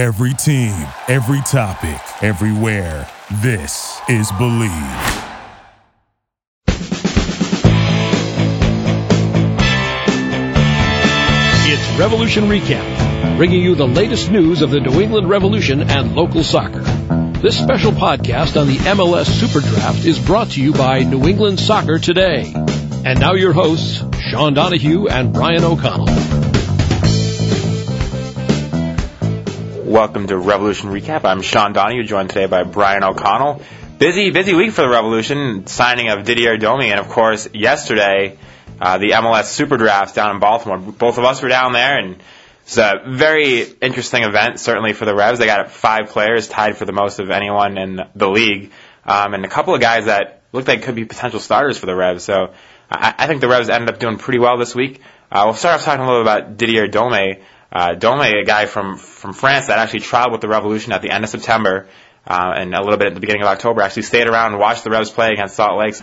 Every team, every topic, everywhere. This is Believe. It's Revolution Recap, bringing you the latest news of the New England Revolution and local soccer. This special podcast on the MLS Super Draft is brought to you by New England Soccer Today. And now your hosts, Sean Donahue and Brian O'Connell. Welcome to Revolution Recap. I'm Sean Donahue, joined today by Brian O'Connell. Busy, busy week for the Revolution, signing of Didier Domi, and of course, yesterday, uh, the MLS Super Draft down in Baltimore. Both of us were down there, and it's a very interesting event, certainly for the Revs. They got five players tied for the most of anyone in the league, um, and a couple of guys that looked like could be potential starters for the Revs. So I, I think the Revs ended up doing pretty well this week. Uh, we'll start off talking a little about Didier Domi. Uh, Domi, a guy from from France that actually trialed with the Revolution at the end of September uh, and a little bit at the beginning of October, actually stayed around and watched the Revs play against Salt Lakes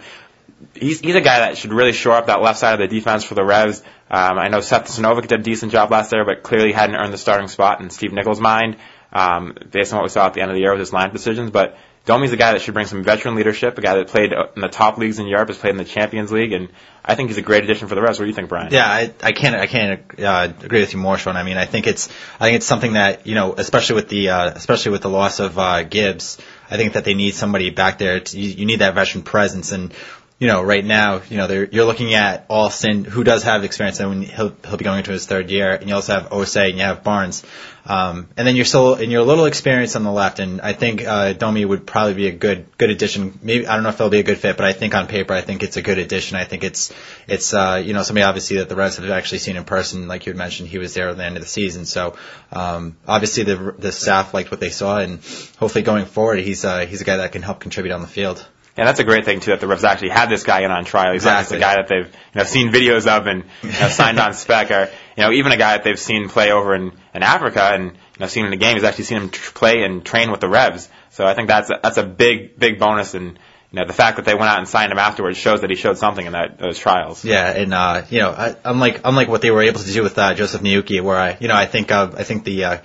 he's he's a guy that should really shore up that left side of the defense for the Revs. Um, I know Seth Sinovic did a decent job last year, but clearly hadn't earned the starting spot in Steve Nicol's mind, um, based on what we saw at the end of the year with his line decisions. But Domi's a guy that should bring some veteran leadership, a guy that played in the top leagues in Europe, has played in the Champions League, and I think he's a great addition for the Revs. What do you think, Brian? Yeah, I, I can't I can't uh, agree with you more, Sean. I mean, I think it's I think it's something that you know, especially with the uh, especially with the loss of uh, Gibbs. I think that they need somebody back there. To, you, you need that veteran presence, and you know, right now, you know, you're looking at Alston, who does have experience, and he'll he'll be going into his third year, and you also have Osei and you have Barnes, um, and then you're still and you're a little experienced on the left, and I think uh, Domi would probably be a good good addition. Maybe I don't know if it'll be a good fit, but I think on paper, I think it's a good addition. I think it's it's uh, you know somebody obviously that the Revs have actually seen in person, like you had mentioned, he was there at the end of the season, so um, obviously the the staff liked what they saw, and hopefully going forward, he's uh, he's a guy that can help contribute on the field. Yeah, that's a great thing too that the Revs actually had this guy in on trial. He's not just a guy that they've you know seen videos of and you know, signed on spec, or you know even a guy that they've seen play over in, in Africa and you know seen in the game. He's actually seen him tr- play and train with the Revs. So I think that's a, that's a big big bonus and. You know, the fact that they went out and signed him afterwards shows that he showed something in that those trials. Yeah, and uh, you know, I, unlike unlike what they were able to do with uh, Joseph Niouky, where I, you know, I think uh, I think the uh,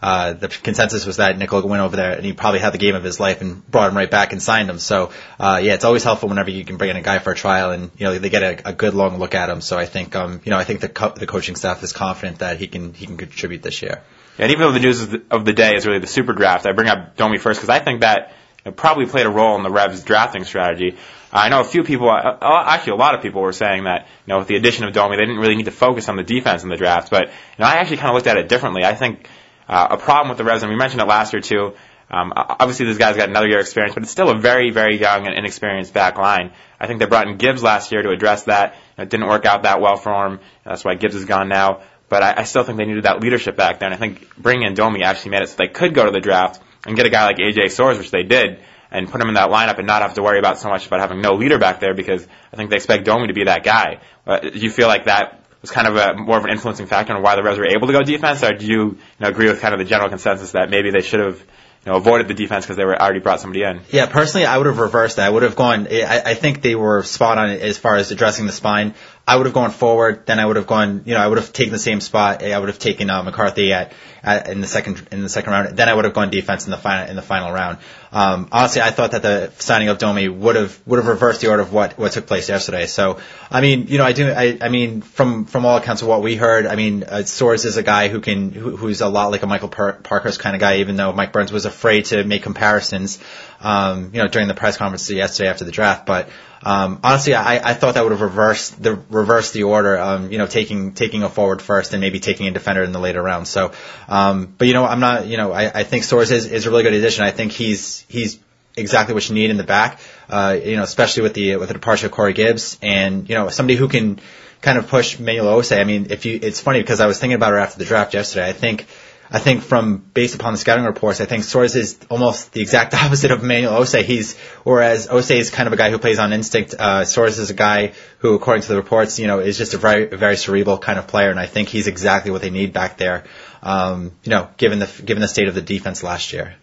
uh, the consensus was that Nicol went over there and he probably had the game of his life and brought him right back and signed him. So, uh, yeah, it's always helpful whenever you can bring in a guy for a trial and, you know, they get a, a good long look at him. So I think, um, you know, I think the, co- the coaching staff is confident that he can, he can contribute this year. And even though the news of the, of the day is really the super draft, I bring up Domi first because I think that probably played a role in the Revs drafting strategy. I know a few people, uh, actually a lot of people were saying that, you know, with the addition of Domi, they didn't really need to focus on the defense in the draft. But, you know, I actually kind of looked at it differently. I think uh, a problem with the and we mentioned it last year too. Um, obviously, this guy's got another year experience, but it's still a very, very young and inexperienced back line. I think they brought in Gibbs last year to address that. It didn't work out that well for him. That's why Gibbs is gone now. But I, I still think they needed that leadership back there. And I think bringing in Domi actually made it so they could go to the draft and get a guy like AJ Soares, which they did, and put him in that lineup and not have to worry about so much about having no leader back there because I think they expect Domi to be that guy. Uh, do you feel like that was kind of a more of an influencing factor on why the Revs were able to go defense, or do you, you know, agree with kind of the general consensus that maybe they should have you know, avoided the defense because they were already brought somebody in. Yeah, personally, I would have reversed that. I would have gone. I, I think they were spot on as far as addressing the spine. I would have gone forward. Then I would have gone. You know, I would have taken the same spot. I would have taken uh, McCarthy at, at in the second in the second round. Then I would have gone defense in the final in the final round. Um, honestly, I thought that the signing of Domi would have would have reversed the order of what what took place yesterday. So, I mean, you know, I do. I, I mean, from from all accounts of what we heard, I mean, uh, Soares is a guy who can who, who's a lot like a Michael per- Parkhurst kind of guy. Even though Mike Burns was afraid to make comparisons, um, you know, during the press conference yesterday after the draft, but. Um, honestly, I, I thought that would have reversed the reversed the order. Um, you know, taking taking a forward first and maybe taking a defender in the later rounds. So, um, but you know, I'm not. You know, I, I think Soares is, is a really good addition. I think he's he's exactly what you need in the back. Uh, you know, especially with the with the departure of Corey Gibbs and you know somebody who can kind of push Manuel Osei. I mean, if you, it's funny because I was thinking about it after the draft yesterday. I think I think from based upon the scouting reports, I think Soares is almost the exact opposite of Manuel Osei. He's whereas Osei is kind of a guy who plays on instinct. Uh, Soares is a guy who, according to the reports, you know, is just a very very cerebral kind of player, and I think he's exactly what they need back there. Um, you know, given the given the state of the defense last year.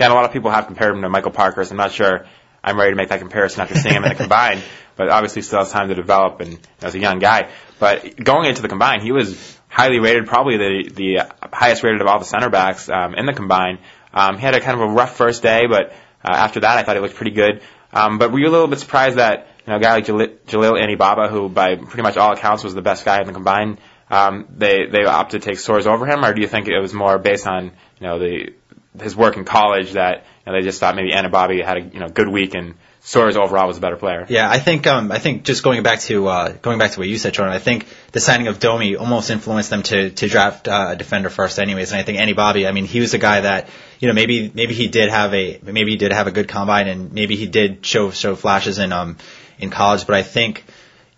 Yeah, and a lot of people have compared him to Michael Parkhurst. I'm not sure I'm ready to make that comparison after seeing him in the combine, but obviously still has time to develop and as a young guy. But going into the combine, he was highly rated, probably the the highest rated of all the center backs um, in the combine. Um, he had a kind of a rough first day, but uh, after that, I thought he looked pretty good. Um, but were you a little bit surprised that you know a guy like Jalil, Jalil Anibaba, who by pretty much all accounts was the best guy in the combine, um, they they opted to take Soares over him, or do you think it was more based on you know the his work in college that you know, they just thought maybe Anibaba had a you know good week and Soares overall was a better player. Yeah, I think um, I think just going back to uh, going back to what you said, Jordan. I think the signing of Domi almost influenced them to to draft uh, a defender first, anyways. And I think Anibaba, I mean, he was a guy that you know maybe maybe he did have a maybe he did have a good combine and maybe he did show show flashes in um in college, but I think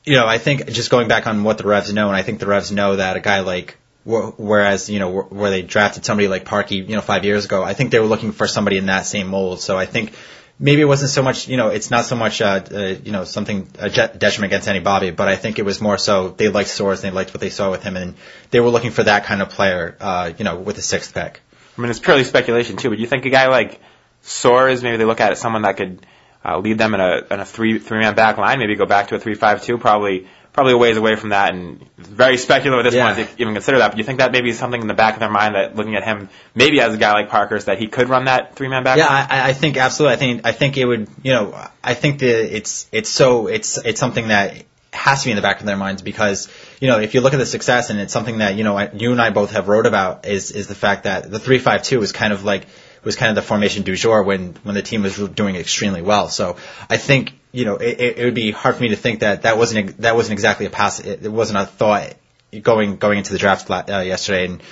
you know I think just going back on what the Revs know, and I think the Revs know that a guy like Whereas, you know, where they drafted somebody like Parky, you know, five years ago, I think they were looking for somebody in that same mold. So I think maybe it wasn't so much, you know, it's not so much, uh, uh, you know, something a detriment against anybody, but I think it was more so they liked Soares and they liked what they saw with him, and they were looking for that kind of player, uh, you know, with the sixth pick. I mean, it's purely speculation too, but you think a guy like Soares, maybe they look at it someone that could uh, lead them in a in a three three man back line, maybe go back to a three five two, probably probably a ways away from that, and it's very speculative at this yeah. point to even consider that. But you think that maybe is something in the back of their mind that looking at him, maybe as a guy like Parkhurst, that he could run that three man back? Yeah, I, I think absolutely. I think I think it would. You know, I think that it's it's so it's it's something that has to be in the back of their minds because you know if you look at the success and it's something that you know you and I both have wrote about is is the fact that the three five two is kind of like was kind of the formation du jour when when the team was doing extremely well. So I think you know it, it would be hard for me to think that that wasn't that wasn't exactly a pass. It, it wasn't a thought going going into the draft uh, yesterday and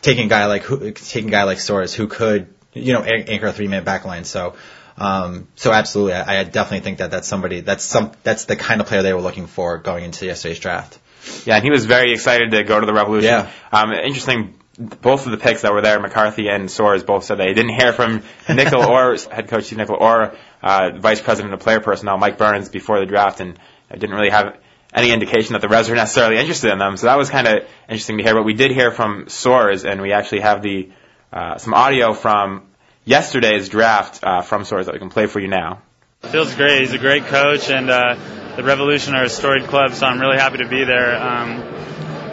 taking a guy like who, taking a guy like Soares who could you know anchor a three man backline. So. Um, so absolutely, I, I definitely think that that's somebody that's some that's the kind of player they were looking for going into yesterday's draft. Yeah, and he was very excited to go to the Revolution. Yeah. Um, interesting both of the picks that were there, McCarthy and Soares, both said they didn't hear from Nicol or head coach Steve Nicol or uh, vice president of player personnel Mike Burns before the draft, and I didn't really have any indication that the Revs were necessarily interested in them. So that was kind of interesting to hear. But we did hear from Soares, and we actually have the uh, some audio from yesterday's draft uh, from Soares that we can play for you now. Feels great. He's a great coach, and uh, the Revolution are a storied club, so I'm really happy to be there. Um,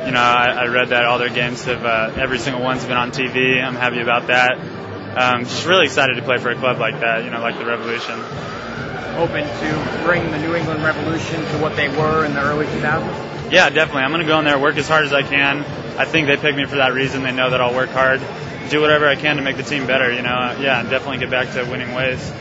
you know, I, I read that all their games have, uh, every single one's been on TV. I'm happy about that. Um, just really excited to play for a club like that, you know, like the Revolution. Open to bring the New England Revolution to what they were in the early 2000s? Yeah, definitely. I'm going to go in there, work as hard as I can. I think they picked me for that reason. They know that I'll work hard, do whatever I can to make the team better. You know, yeah, definitely get back to winning ways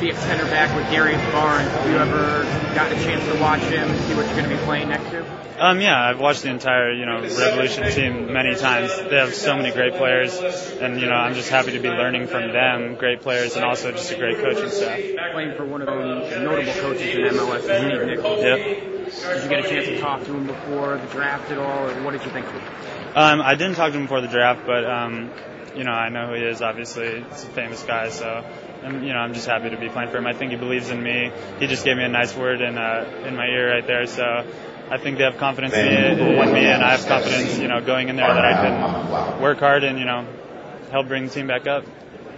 be a center back with Darius Barnes. Have you ever gotten a chance to watch him, see what you're going to be playing next year? Um, yeah, I've watched the entire, you know, Revolution team many times. They have so many great players, and you know, I'm just happy to be learning from them, great players, and also just a great coaching staff. Playing for one of the notable coaches in MLS, Steve Nicol. Yep. Did you get a chance to talk to him before the draft at all, or what did you think of him? Um, I didn't talk to him before the draft, but um, you know, I know who he is. Obviously, he's a famous guy, so and you know, I'm just happy to be playing for him. I think he believes in me. He just gave me a nice word in uh, in my ear right there. So I think they have confidence in me, and I have confidence, you know, going in there that I can work hard and you know help bring the team back up.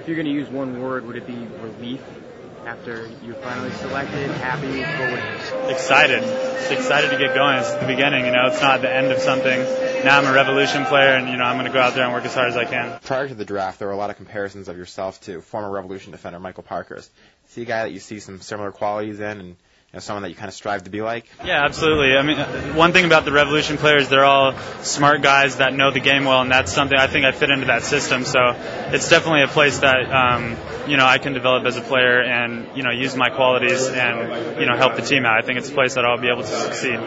If you're going to use one word, would it be relief? After you're finally selected, happy, what would excited. Just excited to get going. It's the beginning, you know. It's not the end of something now I'm a Revolution player, and you know I'm going to go out there and work as hard as I can. Prior to the draft, there were a lot of comparisons of yourself to former Revolution defender Michael Parkhurst. See a guy that you see some similar qualities in, and you know, someone that you kind of strive to be like? Yeah, absolutely. I mean, one thing about the Revolution players, they're all smart guys that know the game well, and that's something I think I fit into that system. So it's definitely a place that um, you know I can develop as a player and you know use my qualities and you know help the team out. I think it's a place that I'll be able to succeed.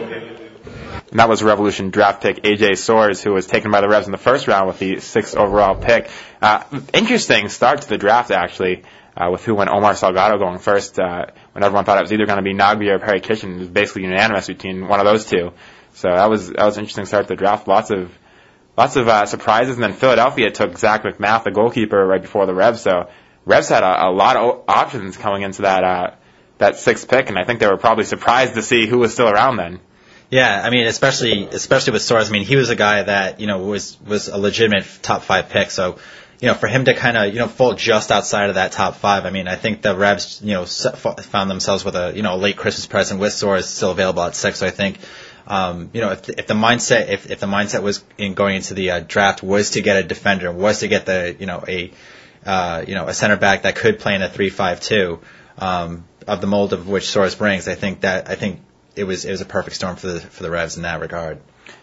And that was Revolution draft pick AJ Soares, who was taken by the Revs in the first round with the sixth overall pick. Uh, interesting start to the draft, actually, uh, with who went Omar Salgado going first, uh, when everyone thought it was either going to be Nagbe or Perry Kitchen. It was basically unanimous between one of those two. So that was, that was an interesting start to the draft. Lots of, lots of, uh, surprises. And then Philadelphia took Zach MacMath, the goalkeeper, right before the Revs. So Revs had a, a lot of options coming into that, uh, that sixth pick, and I think they were probably surprised to see who was still around then. Yeah, I mean, especially especially with Soares. I mean, he was a guy that you know was was a legitimate top five pick. So, you know, for him to kind of you know fall just outside of that top five, I mean, I think the Revs you know found themselves with a you know late Christmas present with Soares still available at six. So I think Um, you know, if, if the mindset, if, if the mindset was in going into the uh, draft was to get a defender, was to get the, you know, a, uh, you know, a center back that could play in a three-five-two, um, of the mold of which Soares brings, I think that, I think it was, it was a perfect storm for the, for the Revs in that regard.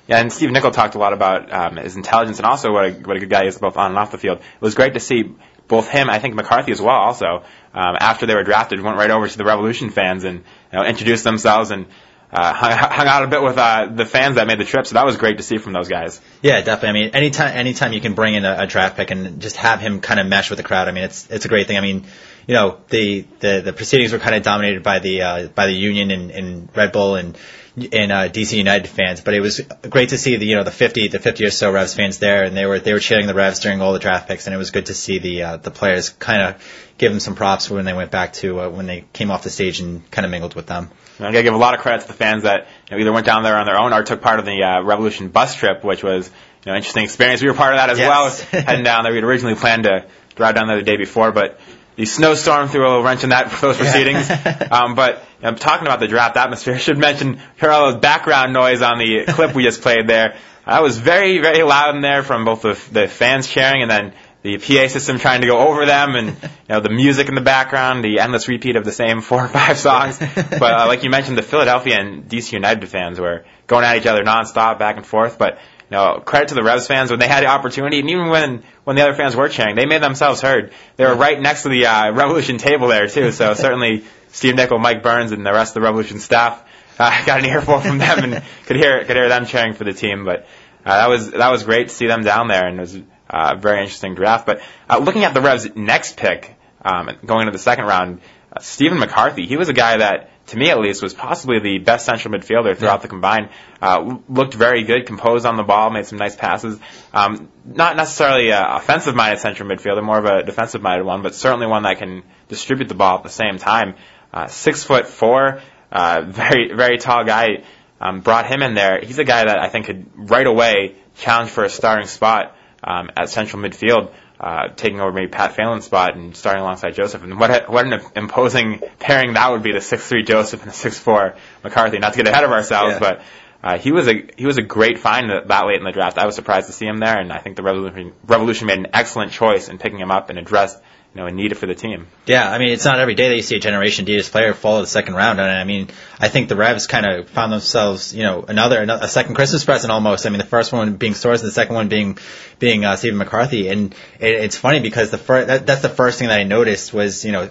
Yeah, and Steve Nicol talked a lot about um, his intelligence and also what a, what a good guy he is both on and off the field. It was great to see both him, I think McCarthy as well, also um, after they were drafted, went right over to the Revolution fans and you know, introduced themselves and uh, hung, hung out a bit with uh, the fans that made the trip. So that was great to see from those guys. Yeah, definitely. I mean, anytime anytime you can bring in a, a draft pick and just have him kind of mesh with the crowd, I mean, it's it's a great thing. I mean, you know, the the, the proceedings were kind of dominated by the uh, by the union and, and Red Bull and and uh, DC United fans, but it was great to see the you know the 50 the 50 or so Revs fans there, and they were they were cheering the Revs during all the draft picks, and it was good to see the uh, the players kind of give them some props when they went back to uh, when they came off the stage and kind of mingled with them. I gotta give a lot of credit to the fans that you know, either went down there on their own or took part of the uh, Revolution bus trip, which was you know interesting experience. We were part of that as Yes. well, heading down there. We had originally planned to drive down there the day before, but the snowstorm threw a little wrench in that those proceedings. um, but know, talking about the draft atmosphere, I should mention hear all the background noise on the clip we just played there. That was very very loud in there from both the, the fans cheering and then the PA system trying to go over them, and you know the music in the background, the endless repeat of the same four or five songs. but uh, like you mentioned, the Philadelphia and DC United fans were going at each other nonstop, back and forth. But you know, credit to the Revs fans when they had the opportunity, and even when when the other fans were cheering, they made themselves heard. They were right next to the uh, Revolution table there too. So certainly Steve Nicol, Mike Burns, and the rest of the Revolution staff uh, got an earful from them and could hear could hear them cheering for the team. But uh, that was that was great to see them down there, and it was uh, a very interesting draft. But uh, looking at the Revs' next pick, um, going into the second round, uh, Stephen McCarthy, he was a guy that, to me at least, was possibly the best central midfielder throughout the combine. Uh, looked very good, composed on the ball, made some nice passes. Um, not necessarily a offensive-minded central midfielder, more of a defensive-minded one, but certainly one that can distribute the ball at the same time. Uh, six foot four, uh, very very tall guy. Um, brought him in there. He's a guy that I think could right away challenge for a starting spot um, at central midfield, uh, taking over maybe Pat Phelan's spot and starting alongside Joseph. And what a, what an imposing pairing that would be: the six three Joseph and the six four McCarthy. Not to get ahead of ourselves, Yeah. but. Uh, he was a he was a great find that, that late in the draft. I was surprised to see him there, and I think the Revolution Revolution made an excellent choice in picking him up and addressed you know a need for the team. Yeah, I mean, it's not every day that you see a Generation Adidas player fall to the second round. And I mean, I think the Revs kind of found themselves, you know, another, another a second Christmas present almost. I mean, the first one being Soares, and the second one being being uh, Stephen McCarthy. And it, it's funny because the first that, that's the first thing that I noticed was, you know,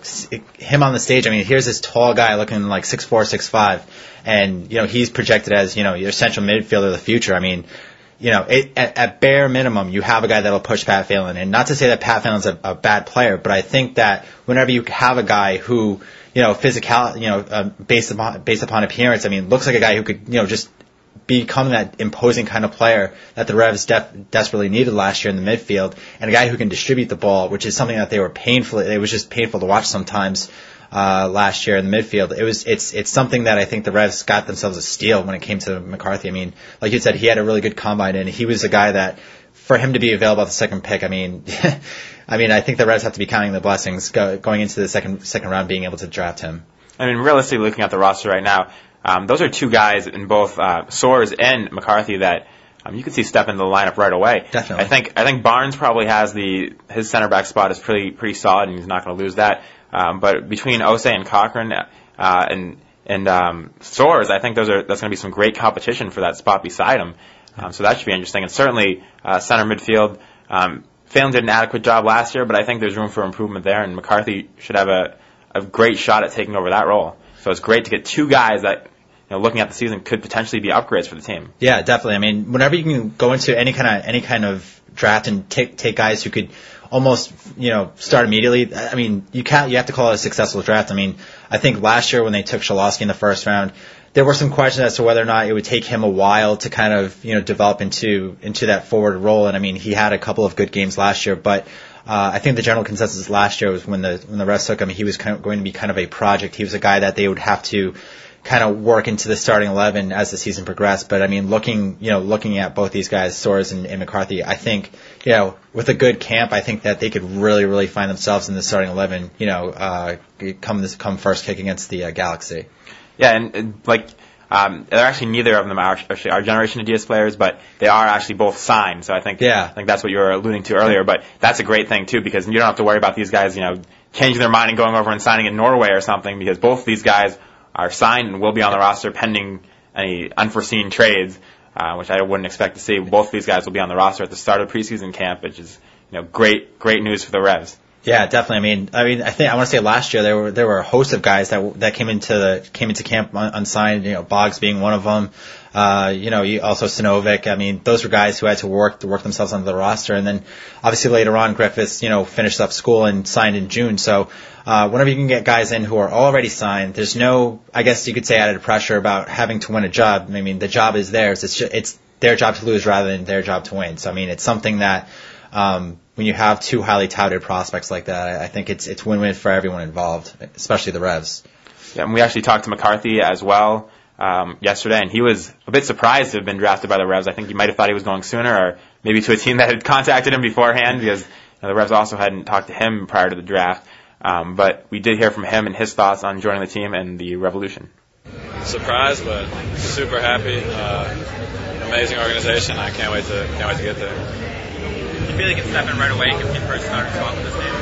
him on the stage. I mean, here's this tall guy looking like six four, six five, and you know, he's projected as you know your central midfielder of the future. I mean you know, it, at, at bare minimum, you have a guy that'll push Pat Phelan. And not to say that Pat Phelan's a, a bad player, but I think that whenever you have a guy who, you know, physical, you know, uh, based upon based upon appearance, I mean, looks like a guy who could, you know, just become that imposing kind of player that the Revs def- desperately needed last year in the midfield, and a guy who can distribute the ball, which is something that they were painful. It was just painful to watch sometimes uh, last year in the midfield. It was it's it's something that I think the Revs got themselves a steal when it came to McCarthy. I mean, like you said, he had a really good combine, and he was a guy that for him to be available at the second pick. I mean. I mean, I think the Revs have to be counting the blessings go, going into the second second round, being able to draft him. I mean, realistically, looking at the roster right now, um, those are two guys in both uh, Soares and McCarthy that um, you could see step into the lineup right away. Definitely. I think I think Barnes probably has the his center back spot is pretty pretty solid, and he's not going to lose that. Um, but between Osei and Cochrane uh, and and um, Soares, I think those are that's going to be some great competition for that spot beside him. Um, so that should be interesting, and certainly uh, center midfield. Um, Phelan did an adequate job last year, but I think there's room for improvement there, and McCarthy should have a, a great shot at taking over that role. So it's great to get two guys that, you know, looking at the season, could potentially be upgrades for the team. Yeah, definitely. I mean, whenever you can go into any kind of any kind of draft and take take guys who could almost you know start immediately. I mean, you can't you have to call it a successful draft. I mean, I think last year when they took Schilawski in the first round, there were some questions as to whether or not it would take him a while to kind of you know develop into into that forward role. And I mean, he had a couple of good games last year, but. Uh, I think the general consensus last year was when the when the rest took him, he was kind of going to be kind of a project. He was a guy that they would have to kind of work into the starting eleven as the season progressed. But I mean, looking you know looking at both these guys, Soares and, and McCarthy, I think you know with a good camp, I think that they could really really find themselves in the starting eleven. You know, uh, come this come first kick against the uh, Galaxy. Yeah, and, and like Um, they're actually neither of them are actually our Generation Adidas players, but they are actually both signed. So I think Yeah. I think that's what you were alluding to earlier. But that's a great thing too because you don't have to worry about these guys, you know, changing their mind and going over and signing in Norway or something because both of these guys are signed and will be on the roster pending any unforeseen trades, uh, which I wouldn't expect to see. Both of these guys will be on the roster at the start of preseason camp, which is you know great great news for the Revs. Yeah, definitely. I mean, I mean, I think I want to say last year there were there were a host of guys that that came into the came into camp un- unsigned. You know, Boggs being one of them. Uh, you know, you also Sinovic. I mean, those were guys who had to work to work themselves onto the roster. And then obviously later on, Griffiths, you know, finished up school and signed in June. So uh, whenever you can get guys in who are already signed, there's no, I guess you could say, added pressure about having to win a job. I mean, the job is theirs. It's just, it's their job to lose rather than their job to win. So I mean, it's something that um, when you have two highly touted prospects like that, I, I think it's it's win-win for everyone involved, especially the Revs. Yeah, and we actually talked to McCarthy as well um, yesterday, and he was a bit surprised to have been drafted by the Revs. I think he might have thought he was going sooner, or maybe to a team that had contacted him beforehand, because you know, the Revs also hadn't talked to him prior to the draft. Um, but we did hear from him and his thoughts on joining the team and the Revolution. surprised, but super happy. Uh, amazing organization. I can't wait to can't wait to get there. You feel like you can step in right away and compete for a starting spot with this team?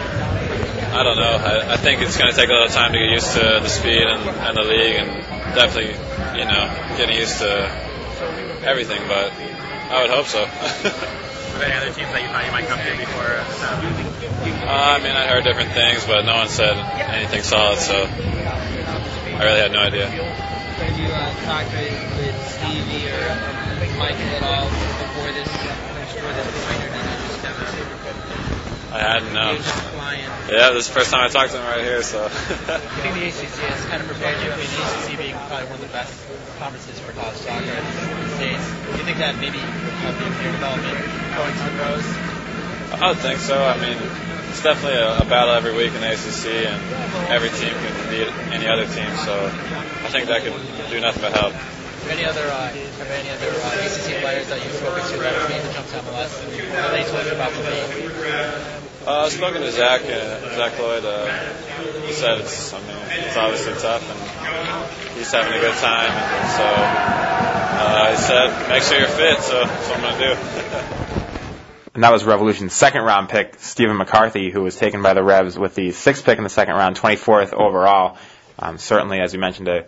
I don't know. I, I think it's going to take a little time to get used to the speed and, and the league, and definitely, you know, getting used to everything. But I would hope so. Are there any other teams that you thought you might come to before? Uh, uh, I mean, I heard different things, but no one said anything solid, so I really had no idea. Did you uh, talk with, with Stevie or Michael at all before this before this point, or did you just kind of I hadn't known. you're just flying? Yeah, this is the first time I talked to him right here, so. I think the ACC has kind of prepared you. I mean, the ACC being probably one of the best conferences for college soccer in the states. Do you think that maybe you in your development going to the pros? I would think so. I mean, it's definitely a, a battle every week in the ACC, and every team can beat any other team. So I think that could do nothing but help. Any other uh, are there any other uh, ACC players that you've spoken to that have made the jump to MLS? And what they told you about the league? Uh, I've spoken to Zach, uh, Zach Loyd. Uh, he said it's, I mean, it's obviously tough, and he's having a good time. And so uh, he said, make sure you're fit. So that's what I'm gonna do. And that was Revolution's second round pick, Stephen McCarthy, who was taken by the Revs with the sixth pick in the second round, 24th overall. Um, certainly, as we mentioned, a,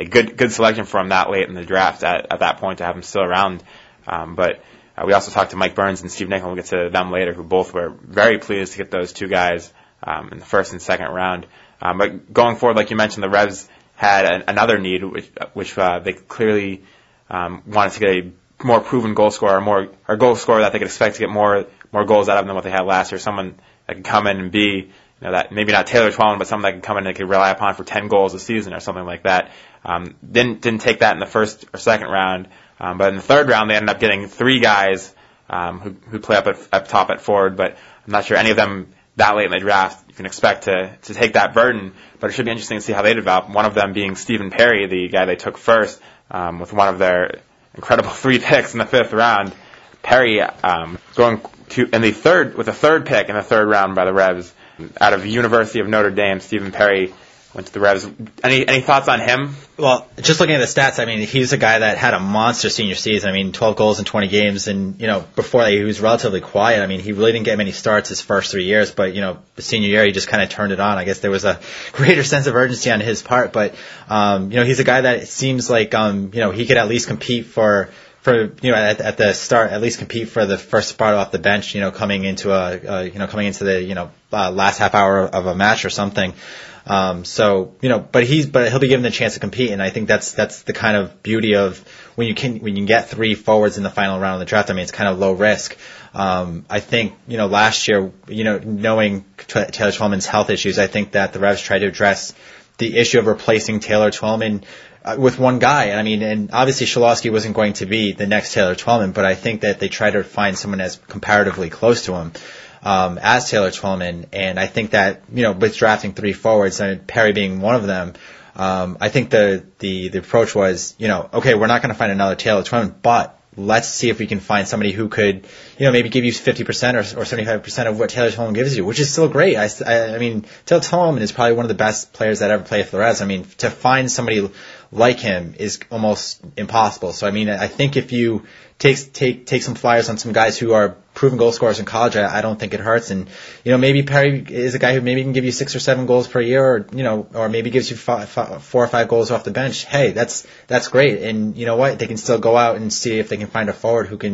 a good good selection for him that late in the draft at, at that point to have him still around. Um, but uh, we also talked to Mike Burns and Steve Nicol. We'll get to them later, who both were very pleased to get those two guys um, in the first and second round. Um, but going forward, like you mentioned, the Revs had an, another need, which, which uh, they clearly um, wanted to get a more proven goal scorer, more a goal scorer that they could expect to get more more goals out of than what they had last year. Someone that could come in and be, you know, that maybe not Taylor Twellman, but someone that could come in and they could rely upon for 10 goals a season or something like that. Um, didn't didn't take that in the first or second round, um, but in the third round they ended up getting three guys um, who who play up at up top at forward. But I'm not sure any of them that late in the draft you can expect to to take that burden. But it should be interesting to see how they develop. One of them being Stephen Perry, the guy they took first um, with one of their incredible three picks in the fifth round. Perry um, going to in the third with the third pick in the third round by the Revs out of University of Notre Dame. Stephen Perry went to the Revs. Any any thoughts on him? Well, just looking at the stats, I mean, he's a guy that had a monster senior season. I mean, 12 goals in 20 games, and you know, before that, he was relatively quiet. I mean, he really didn't get many starts his first three years, but you know, the senior year, he just kind of turned it on. I guess there was a greater sense of urgency on his part, but um, you know, he's a guy that it seems like um, you know, he could at least compete for for you know at, at the start at least compete for the first spot off the bench you know coming into a uh, you know coming into the you know uh, last half hour of a match or something um, so you know but he's but he'll be given the chance to compete and I think that's that's the kind of beauty of when you can when you get three forwards in the final round of the draft I mean it's kind of low risk um, I think you know last year you know knowing Taylor Twellman's health issues I think that the Revs tried to address the issue of replacing Taylor Twellman uh, with one guy. And I mean, and obviously Schilawski wasn't going to be the next Taylor Twellman, but I think that they try to find someone as comparatively close to him um, as Taylor Twellman. And I think that you know, with drafting three forwards and Perry being one of them. Um, I think the, the, the approach was, you know, okay, we're not going to find another Taylor Twellman, but let's see if we can find somebody who could, you know, maybe give you 50% or, or 75% of what Taylor Twellman gives you, which is still great. I, I, I mean, Taylor Twellman is probably one of the best players that ever played for the Revs. I mean, to find somebody like him is almost impossible. So I mean, I think if you take take take some flyers on some guys who are proven goal scorers in college, I, I don't think it hurts. And you know, maybe Perry is a guy who maybe can give you six or seven goals per year, or you know, or maybe gives you five, five, four or five goals off the bench. Hey, that's that's great. And you know what? They can still go out and see if they can find a forward who can,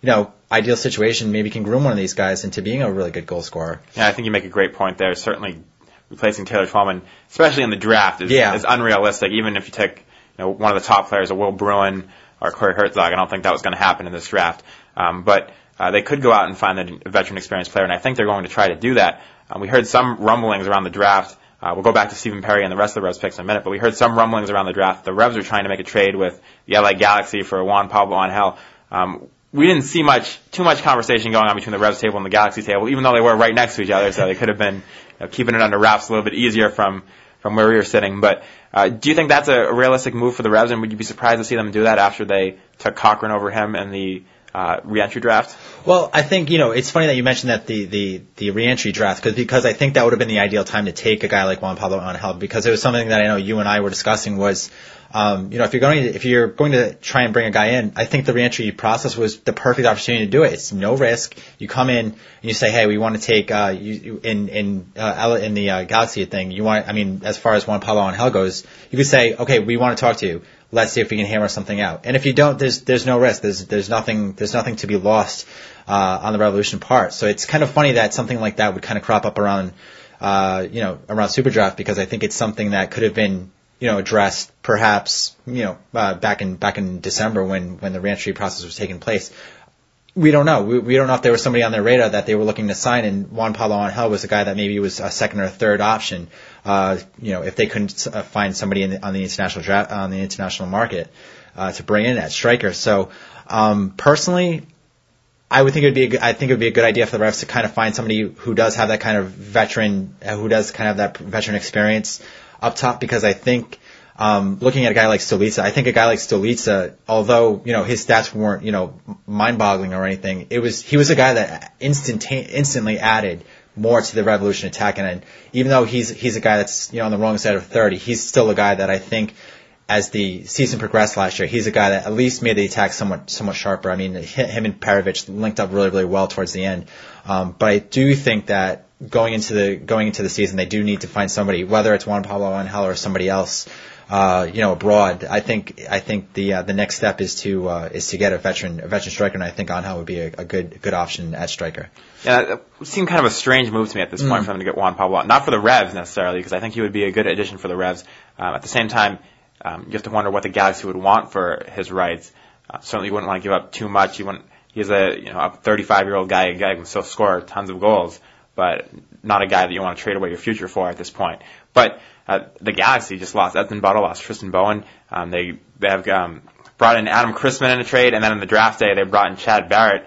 you know, ideal situation maybe can groom one of these guys into being a really good goal scorer. Yeah, I think you make a great point there. Certainly replacing Taylor Twellman, especially in the draft, is, Yeah. is unrealistic. Even if you take you know, one of the top players, a Will Bruin or Corey Hertzog, I don't think that was going to happen in this draft. Um, but uh, they could go out and find a veteran experienced player, and I think they're going to try to do that. Um, we heard some rumblings around the draft. Uh, we'll go back to Stephen Perry and the rest of the Revs picks in a minute, but we heard some rumblings around the draft. The Revs are trying to make a trade with the LA Galaxy for Juan Pablo Angel. Um, we didn't see much, too much conversation going on between the Revs table and the Galaxy table, even though they were right next to each other, so they could have been you know, keeping it under wraps a little bit easier from from where we were sitting. But uh, do you think that's a realistic move for the Revs, and would you be surprised to see them do that after they took Cochrane over him in the uh, reentry draft? Well, I think you know it's funny that you mentioned that the the the reentry draft because because I think that would have been the ideal time to take a guy like Juan Pablo Angel because it was something that I know you and I were discussing was. Um, you know, if you're going to, if you're going to try and bring a guy in, I think the reentry process was the perfect opportunity to do it. It's no risk. You come in and you say, hey, we want to take, uh, you, you- in, in, uh, in the, uh, Galaxy thing, you want, I mean, as far as Juan Pablo on Angel goes, you could say, okay, we want to talk to you. Let's see if we can hammer something out. And if you don't, there's, there's no risk. There's, there's nothing, there's nothing to be lost, uh, on the Revolution part. So it's kind of funny that something like that would kind of crop up around, uh, you know, around Super Draft because I think it's something that could have been, you know, addressed perhaps, you know, uh, back in back in December when when the reentry process was taking place. We don't know. We, we don't know if there was somebody on their radar that they were looking to sign, and Juan Pablo Angel was a guy that maybe was a second or third option. Uh, you know, if they couldn't uh, find somebody the, on the international draft on the international market uh, to bring in that striker. So, um, personally, I would think it would be a good, I think it would be a good idea for the Revs to kind of find somebody who does have that kind of veteran, uh, who does kind of that veteran experience up top because I think, um, looking at a guy like Stolica, I think a guy like Stolica, although, you know, his stats weren't, you know, mind boggling or anything, it was, he was a guy that instantane- instantly added more to the revolution attack. And even though he's, he's a guy that's, you know, on the wrong side of 30, he's still a guy that I think as the season progressed last year, he's a guy that at least made the attack somewhat somewhat sharper. I mean, him and Perovic linked up really really well towards the end. Um, but I do think that going into the going into the season, they do need to find somebody, whether it's Juan Pablo Angel or somebody else, uh, you know, abroad. I think I think the uh, the next step is to uh, is to get a veteran a veteran striker, and I think Angel would be a, a good good option at striker. Yeah, it seemed kind of a strange move to me at this point Mm. for them to get Juan Pablo. Not for the Revs necessarily, because I think he would be a good addition for the Revs. Um, at the same time, um, you have to wonder what the Galaxy would want for his rights. Uh, certainly, you wouldn't want to give up too much. You wouldn't. He's a you know a 35 year old guy, a guy who can still score tons of goals, but not a guy that you want to trade away your future for at this point. But uh, the Galaxy just lost Edson Buddle, lost Tristan Bowen. Um, they they have um, brought in Adam Cristman in a trade, and then in the draft day they brought in Chad Barrett.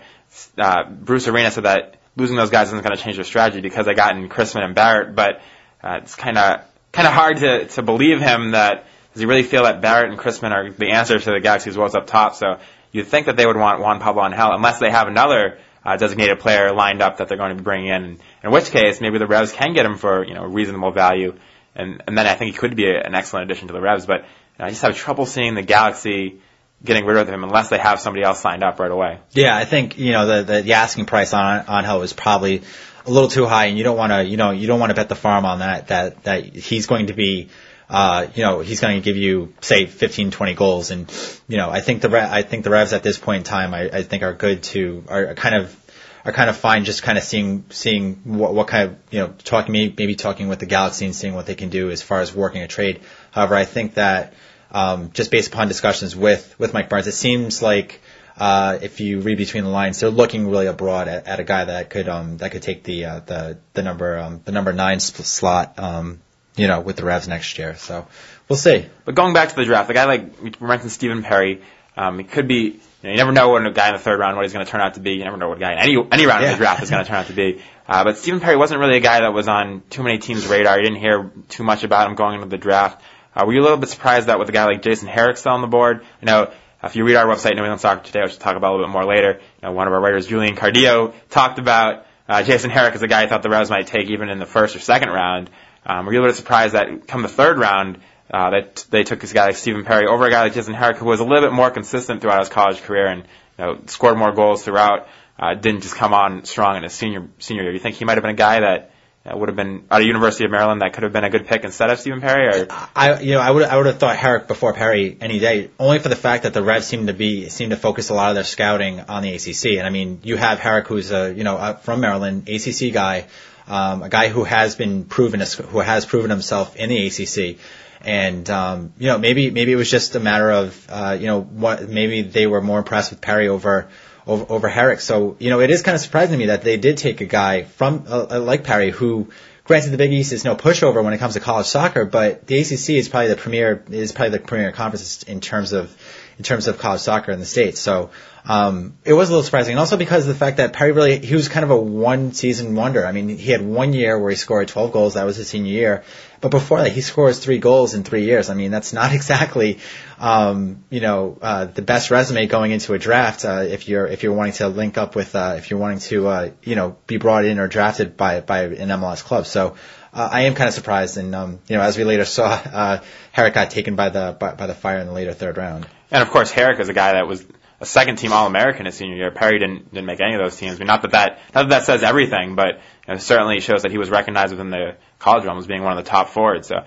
Uh, Bruce Arena said that losing those guys isn't going to change their strategy because they got in Cristman and Barrett, but uh, it's kind of kind of hard to to believe him that does he really feel that Barrett and Cristman are the answer to the Galaxy's woes up top? So you'd think that they would want Juan Pablo Angel unless they have another uh, designated player lined up that they're going to be bringing in. In which case, maybe the Revs can get him for you know reasonable value, and and then I think he could be a, an excellent addition to the Revs. But you know, I just have trouble seeing the Galaxy getting rid of him unless they have somebody else signed up right away. Yeah, I think you know the the, the asking price on on Hell is probably a little too high, and you don't want to you know you don't want to bet the farm on that that that he's going to be. Uh, you know, he's going to give you, say, 15, 20 goals. And, you know, I think the, I think the Revs at this point in time, I, I think are good to, are kind of, are kind of fine just kind of seeing, seeing what, what kind of, you know, talking, maybe, talking with the Galaxy and seeing what they can do as far as working a trade. However, I think that, um, just based upon discussions with, with Mike Barnes, it seems like, uh, if you read between the lines, they're looking really abroad at, at a guy that could, um, that could take the, uh, the, the number, um, the number nine sp- slot, um, you know, with the Revs next year. So we'll see. But going back to the draft, a guy like we mentioned Stephen Perry, um, he could be. You, know, you never know when a guy in the third round what he's going to turn out to be. You never know what a guy in any any round of the draft is going to turn out to be. Uh, but Stephen Perry wasn't really a guy that was on too many teams' radar. You didn't hear too much about him going into the draft. Uh, were you a little bit surprised that with a guy like Jason Herrick still on the board? You know, if you read our website, New England Soccer Today, which we'll talk about a little bit more later, you know, one of our writers, Julian Cardillo, talked about uh, Jason Herrick as a guy he thought the Revs might take even in the first or second round. Um, were you a little bit surprised that come the third round, uh, that they took this guy like Stephen Perry over a guy like Jason Herrick, who was a little bit more consistent throughout his college career and you know, scored more goals throughout. Uh, didn't just come on strong in his senior senior year. You think he might have been a guy that uh, would have been out of University of Maryland that could have been a good pick instead of Stephen Perry? Or I, you know, I would I would have thought Herrick before Perry any day, only for the fact that the Revs seem to be seem to focus a lot of their scouting on the ACC. And I mean, you have Herrick, who's a you know uh, from Maryland, ACC guy, um, a guy who has been proven who has proven himself in the ACC. And um, you know, maybe maybe it was just a matter of uh, you know what maybe they were more impressed with Perry over over, over Herrick. So, you know, it is kind of surprising to me that they did take a guy from, uh, uh, like Perry, who, granted the Big East is no pushover when it comes to college soccer, but the ACC is probably the premier, is probably the premier conference in terms of, in terms of college soccer in the States. So, um, it was a little surprising. And also because of the fact that Perry really, he was kind of a one season wonder. I mean, he had one year where he scored 12 goals. That was his senior year. But before that, he scores three goals in three years. I mean, that's not exactly, um, you know, uh, the best resume going into a draft. Uh, if you're, if you're wanting to link up with, uh, if you're wanting to, uh, you know, be brought in or drafted by, by an MLS club. So, uh, I am kind of surprised. And, um, you know, as we later saw, uh, Herrick got taken by the, by, by the fire in the later third round. And of course, Herrick is a guy that was, a second team All American his senior year. Perry didn't didn't make any of those teams. I mean, not that that not that that says everything, but you know, certainly shows that he was recognized within the college realm as being one of the top forwards. So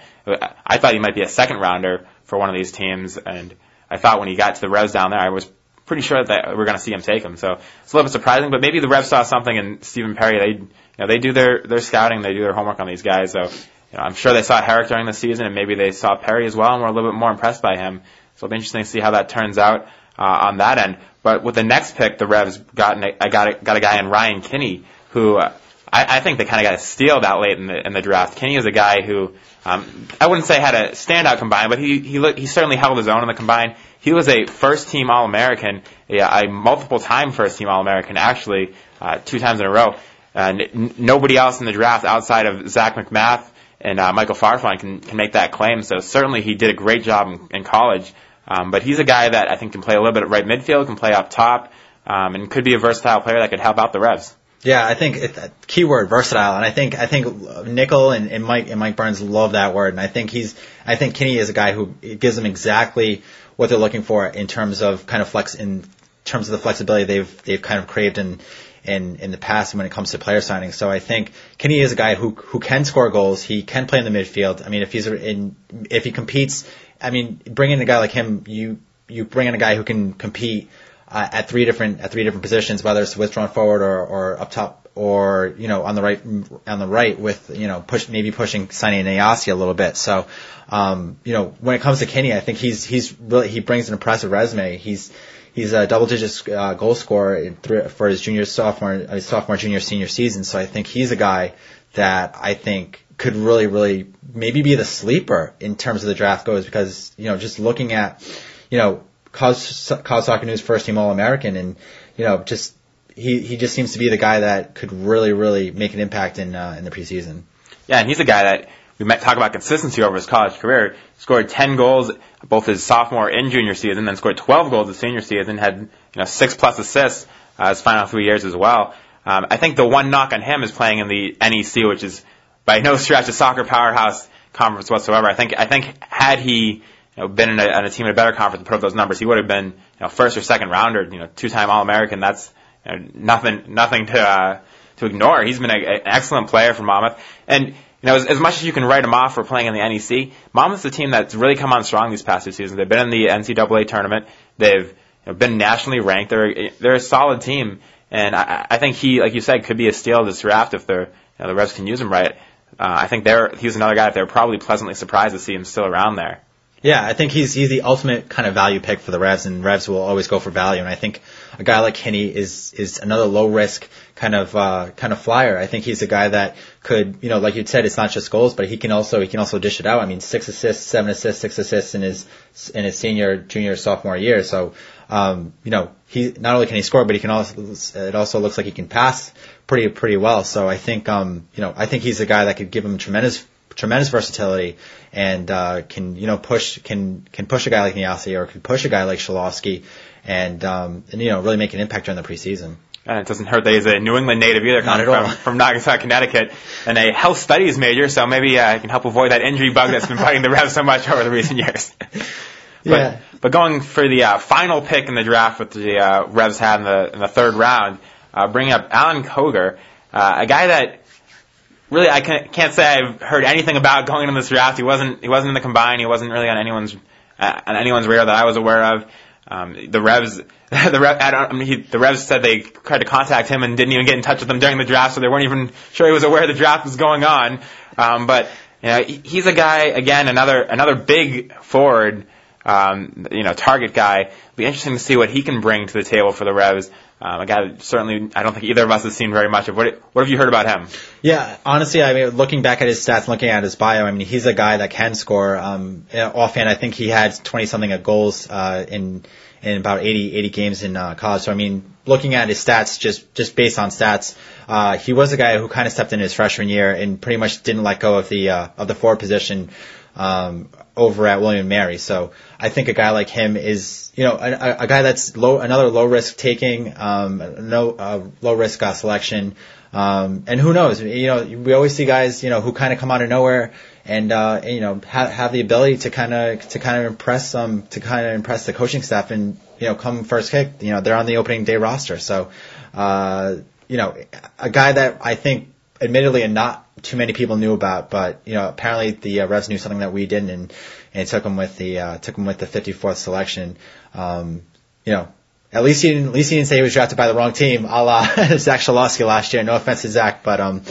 I thought he might be a second rounder for one of these teams, and I thought when he got to the Revs down there, I was pretty sure that we we're going to see him take him. So it's a little bit surprising, but maybe the Revs saw something in Stephen Perry. They you know they do their their scouting, they do their homework on these guys. So you know, I'm sure they saw Herrick during the season, and maybe they saw Perry as well, and were a little bit more impressed by him. So it'll be interesting to see how that turns out uh, on that end. But with the next pick, the Revs got I got a, got a guy in Ryan Kinne who uh, I, I think they kind of got a steal that late in the in the draft. Kinne is a guy who um, I wouldn't say had a standout combine, but he he he certainly held his own in the combine. He was a first team All American, a, a multiple time first team All American, actually uh, two times in a row. And n- nobody else in the draft outside of Zach MacMath and uh, Michael Farfan can can make that claim. So certainly he did a great job in, in college. Um, but he's a guy that I think can play a little bit at right midfield, can play up top, um, and could be a versatile player that could help out the Revs. Yeah, I think it, uh, keyword versatile, and I think I think Nicol and, and Mike and Mike Burns love that word, and I think he's I think Kinne is a guy who gives them exactly what they're looking for in terms of kind of flex in terms of the flexibility they've they've kind of craved in in in the past when it comes to player signings. So I think Kinne is a guy who who can score goals. He can play in the midfield. I mean, if he's in if he competes I mean, bringing a guy like him, you you bring in a guy who can compete uh, at three different at three different positions, whether it's withdrawn forward or, or up top or you know on the right on the right with you know push maybe pushing Sonny and a little bit. So um, you know when it comes to Kinne, I think he's he's really he brings an impressive resume. He's he's a double digit uh, goal scorer for his junior sophomore uh, sophomore junior senior season. So I think he's a guy that I think could really, really maybe be the sleeper in terms of the draft goes because, you know, just looking at, you know, College Soccer News first team All American and, you know, just, he, he just seems to be the guy that could really, really make an impact in, uh, in the preseason. Yeah, and he's a guy that we might talk about consistency over his college career. Scored 10 goals both his sophomore and junior season, then scored 12 goals his senior season, had, you know, six plus assists, uh, his final three years as well. Um, I think the one knock on him is playing in the NEC, which is by no stretch a soccer powerhouse conference whatsoever. I think I think had he you know, been in a, in a team in a better conference and put up those numbers, he would have been you know, first or second rounder, you know, two-time All-American. That's you know, nothing nothing to uh, to ignore. He's been a, an excellent player for Monmouth, and you know, as, as much as you can write him off for playing in the NEC, Monmouth's a team that's really come on strong these past two seasons. They've been in the NCAA tournament. They've you know, been nationally ranked. They're they're a solid team, and I, I think he, like you said, could be a steal this draft if they're you know, the Revs can use him right. Uh, I think they're he's another guy that they're probably pleasantly surprised to see him still around there. Yeah, I think he's he's the ultimate kind of value pick for the Revs, and Revs will always go for value. And I think a guy like Kinne is is another low risk kind of uh, kind of flyer. I think he's a guy that could, you know, like you said, it's not just goals, but he can also he can also dish it out. I mean, six assists, seven assists, six assists in his in his senior, junior, sophomore year. So, um, you know, he not only can he score, but he can also it also looks like he can pass pretty pretty well. So I think um you know I think he's a guy that could give him tremendous tremendous versatility and uh, can you know push can can push a guy like Nyassi or can push a guy like Schilawski and um and you know really make an impact during the preseason. And it doesn't hurt that he's a New England native either, Not all. from, from Naugatuck, Connecticut, and a health studies major. So maybe uh, I can help avoid that injury bug that's been biting the Revs so much over the recent years. Yeah. But, but going for the uh, final pick in the draft, with the uh, Revs had in the in the third round, uh, bringing up Alan Koger, uh, a guy that really I can't, can't say I've heard anything about going into this draft. He wasn't he wasn't in the combine. He wasn't really on anyone's uh, on anyone's radar that I was aware of. Um, the Revs, the Rev, I, mean, he, the Revs said they tried to contact him and didn't even get in touch with him during the draft, so they weren't even sure he was aware the draft was going on. Um, but you know, he's a guy again, another another big forward, um, you know, target guy. Be interesting to see what he can bring to the table for the Revs. Um, a guy that certainly I don't think either of us has seen very much of. What what have you heard about him? Yeah, honestly, I mean, looking back at his stats, looking at his bio, I mean, he's a guy that can score. Um, offhand, I think he had 20 something goals uh, in in about 80 80 games in uh, college. So I mean, looking at his stats, just just based on stats, uh, he was a guy who kind of stepped in his freshman year and pretty much didn't let go of the uh, of the forward position. Um, over at William Mary. So I think a guy like him is, you know, a, a- guy that's low, another low risk taking, um, no, uh, low risk uh, selection. Um, and who knows, you know, we always see guys, you know, who kind of come out of nowhere and, uh, and, you know, have, have the ability to kind of, to kind of impress, um, to kind of impress the coaching staff and, you know, come first kick, you know, they're on the opening day roster. So, uh, you know, a guy that I think admittedly and not too many people knew about, but you know apparently the uh, Revs knew something that we didn't, and and took him with the uh, took him with the 54th selection. Um, you know, at least he didn't at least he didn't say he was drafted by the wrong team, a la Zach Schilawski last year. No offense to Zach, but um,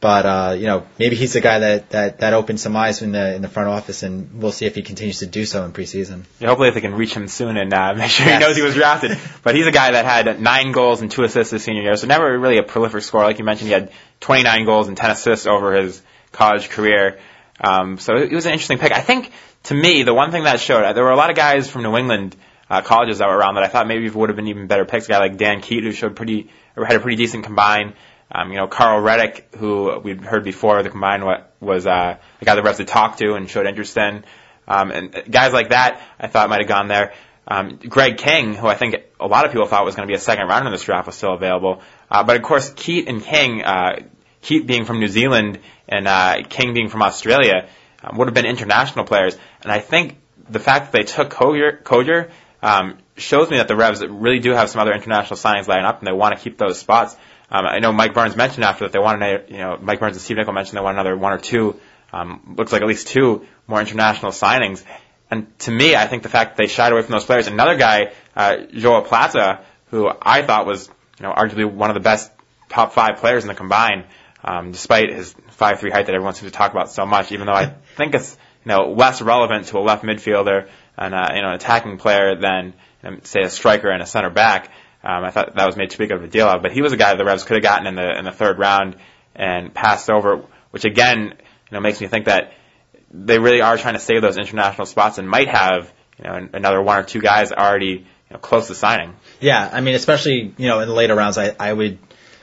but uh, you know maybe he's the guy that that that opened some eyes in the in the front office, and we'll see if he continues to do so in preseason. Yeah, hopefully, if they can reach him soon and uh, make sure Yes. he knows he was drafted. but he's a guy that had nine goals and two assists his senior year, so never really a prolific scorer. Like you mentioned, he had 29 goals and 10 assists over his college career. Um, so it was an interesting pick. I think, to me, the one thing that showed, uh, there were a lot of guys from New England uh, colleges that were around that I thought maybe would have been even better picks. A guy like Dan Keat, who showed pretty, had a pretty decent combine. Um, you know, Carl Reddick, who we'd heard before, the combine wa- was uh, a guy the Revs had talked to and showed interest in. Um, and guys like that, I thought might have gone there. Um, Greg King, who I think a lot of people thought was going to be a second rounder in this draft, was still available. Uh, but of course, Keat and King, uh, Keat being from New Zealand and uh, King being from Australia, um, would have been international players. And I think the fact that they took Koger, Koger um, shows me that the Revs really do have some other international signings lining up, and they want to keep those spots. Um, I know Mike Burns mentioned after that they want to, you know, Mike Burns and Steve Nicol mentioned they want another one or two, um, looks like at least two more international signings. And to me, I think the fact that they shied away from those players, another guy, uh, Joel Plaza, who I thought was, you know, arguably one of the best top five players in the combine, um, despite his five three height that everyone seems to talk about so much, even though I think it's, you know, less relevant to a left midfielder and, uh, you know, an attacking player than, um, say, a striker and a center back. Um, I thought that was made too big of a deal of, but he was a guy the Revs could have gotten in the in the third round and passed over, which again, you know, makes me think that they really are trying to save those international spots and might have, you know, another one or two guys already, you know, close to signing. Yeah, I mean, especially you know in the later rounds, I, I would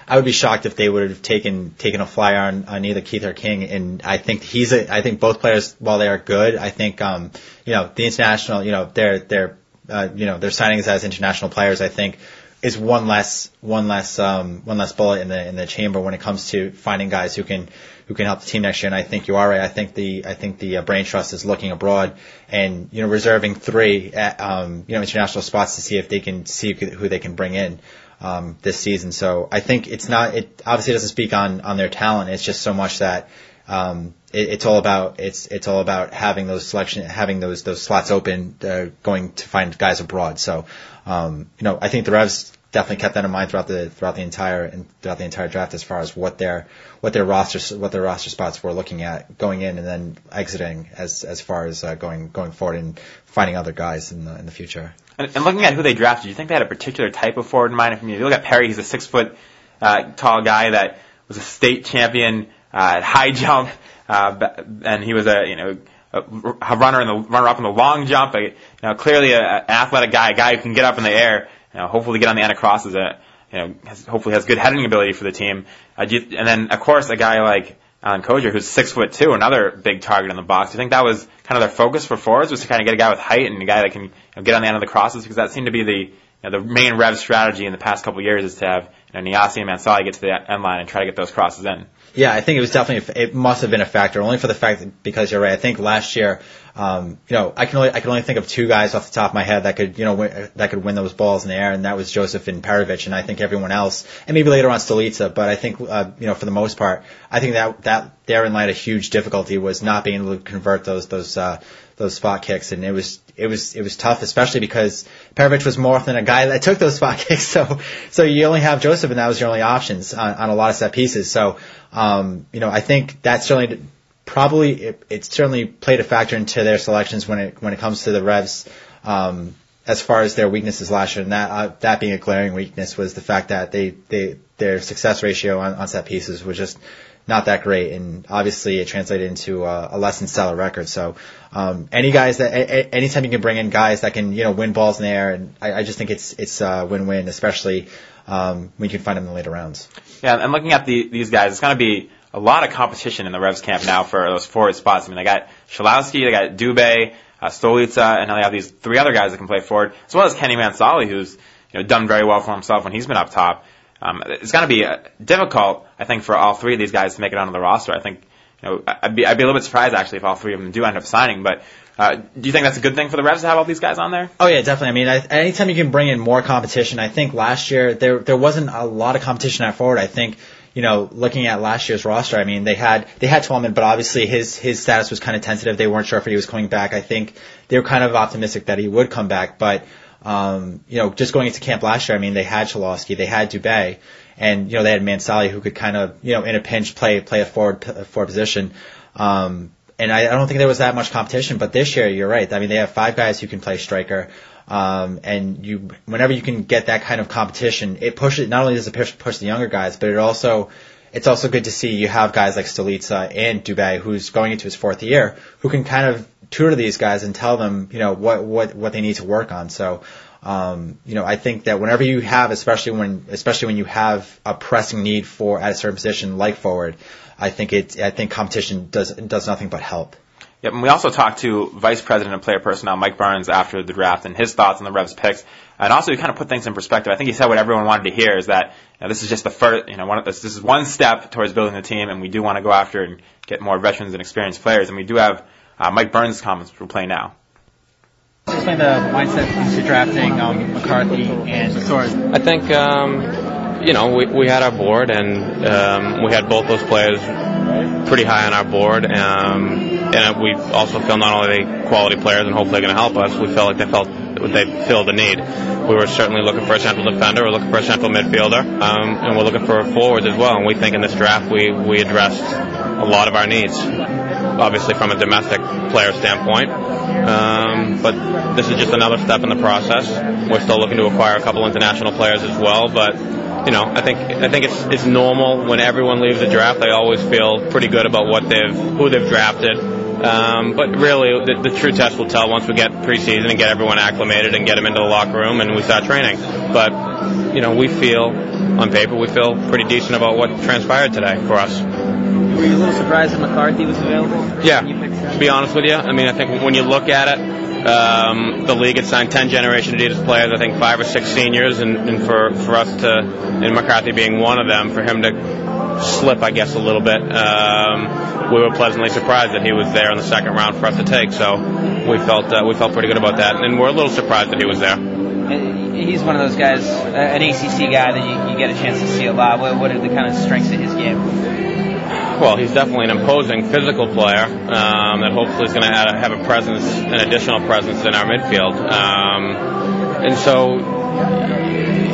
I would be shocked if they would have taken taken a flyer on, on either Keat or King. And I think he's a I think both players, while they are good, I think um you know the international you know their their uh, you know their signings as international players, I think is one less one less um one less bullet in the in the chamber when it comes to finding guys who can who can help the team next year. And I think you are right. I think the I think the uh, brain trust is looking abroad and you know reserving three at, um, you know international spots to see if they can see who they can bring in um, this season. So I think it's not it obviously doesn't speak on on their talent. It's just so much that um, it, it's all about it's it's all about having those selection having those those slots open uh, going to find guys abroad. So um, you know I think the Revs definitely kept that in mind throughout the throughout the entire and throughout the entire draft as far as what their what their roster what their roster spots were looking at going in and then exiting as as far as uh, going going forward and finding other guys in the in the future. And, and looking at who they drafted, do you think they had a particular type of forward in mind? If you look at Perry, he's a six foot uh, tall guy that was a state champion uh, at high jump, uh, and he was a you know a a runner in the runner up in the long jump. A, you know, clearly a, an athletic guy, a guy who can get up in the air. You know, hopefully get on the end of crosses. Uh, you know, has, hopefully has good heading ability for the team. Uh, and then of course a guy like Alan Koger, who's six foot two, another big target in the box. You think that was kind of their focus for forwards was to kind of get a guy with height and a guy that can you know, get on the end of the crosses because that seemed to be the you know, the main Rev strategy in the past couple of years is to have you know, Nyassi and Mansally get to the end line and try to get those crosses in. Yeah, I think it was definitely it must have been a factor only for the fact that because you're right. I think last year, um, you know, I can only I can only think of two guys off the top of my head that could you know win, that could win those balls in the air, and that was Joseph and Perovic, and I think everyone else, and maybe later on Stolica, but I think uh, you know for the most part, I think that that therein lied a huge difficulty was not being able to convert those those uh, those spot kicks, and it was it was it was tough, especially because Perovic was more often a guy that took those spot kicks, so so you only have Joseph, and that was your only options on, on a lot of set pieces, so. Um, you know, I think that certainly probably it, it certainly played a factor into their selections when it when it comes to the Revs. Um, as far as their weaknesses last year, and that uh, that being a glaring weakness was the fact that they they their success ratio on, on set pieces was just not that great, and obviously it translated into a, a less than stellar record. So um, any guys that a, anytime you can bring in guys that can you know win balls in the air, and I, I just think it's it's a win-win, especially um, when you can find them in the later rounds. Yeah, and looking at the, these guys, it's going to be a lot of competition in the Revs camp now for those forward spots. I mean, they got Schilawski, they got Dubé, uh, Stolica, and now they have these three other guys that can play forward, as well as Kenny Mansally, who's you know done very well for himself when he's been up top. Um, it's going to be uh, difficult, I think, for all three of these guys to make it onto the roster. I think, you know, I'd be, I'd be a little bit surprised actually if all three of them do end up signing. But uh, do you think that's a good thing for the Revs to have all these guys on there? Oh yeah, definitely. I mean, I, anytime you can bring in more competition, I think last year there there wasn't a lot of competition at forward. I think you know, looking at last year's roster, I mean, they had they had Twellman, but obviously his his status was kind of tentative. They weren't sure if he was coming back. I think they were kind of optimistic that he would come back, but um, you know, just going into camp last year, I mean, they had Schilawski, they had Dubé, and you know they had Mansally who could kind of you know in a pinch play play a forward a forward position. Um, and I, I don't think there was that much competition. But this year, you're right. I mean, they have five guys who can play striker. Um, and you, whenever you can get that kind of competition, it pushes. Not only does it push, push the younger guys, but it also, it's also good to see you have guys like Stolica and Dubé, who's going into his fourth year, who can kind of tutor these guys and tell them, you know, what what what they need to work on. So, um, you know, I think that whenever you have, especially when especially when you have a pressing need for at a certain position like forward, I think it I think competition does does nothing but help. Yep, and we also talked to Vice President of Player Personnel Mike Burns after the draft and his thoughts on the Revs picks, and also he kind of put things in perspective. I think he said what everyone wanted to hear is that you know, this is just the first, you know, one of this, this is one step towards building the team, and we do want to go after and get more veterans and experienced players, and we do have uh, Mike Burns' comments, which we'll play now. Explain the mindset to drafting um, McCarthy and Soares. I think. Um, you know, we, we had our board and um, we had both those players pretty high on our board. Um, and we also feel not only they quality players and hopefully going to help us, we felt like they felt they filled the need. We were certainly looking for a central defender, we're looking for a central midfielder, um, and we're looking for forwards as well. And we think in this draft we, we addressed a lot of our needs. Obviously from a domestic player standpoint, um, but this is just another step in the process. We're still looking to acquire a couple international players as well, but you know, I think I think it's it's normal when everyone leaves the draft. They always feel pretty good about what they've who they've drafted. Um, but really, the, the true test will tell once we get preseason and get everyone acclimated and get them into the locker room and we start training. But you know, we feel on paper we feel pretty decent about what transpired today for us. Were you a little surprised that McCarthy was available? Yeah. To be honest with you, I mean, I think when you look at it, um, the league had signed 10 generation Adidas players, I think five or six seniors, and, and for, for us to, and McCarthy being one of them, for him to slip, I guess, a little bit, um, we were pleasantly surprised that he was there in the second round for us to take. So we felt uh, we felt pretty good about that, and we're a little surprised that he was there. He's one of those guys, an ACC guy that you, you get a chance to see a lot. What, what are the kind of strengths of his game? well, he's definitely an imposing physical player um, that hopefully is going to have a presence, an additional presence in our midfield. Um, and so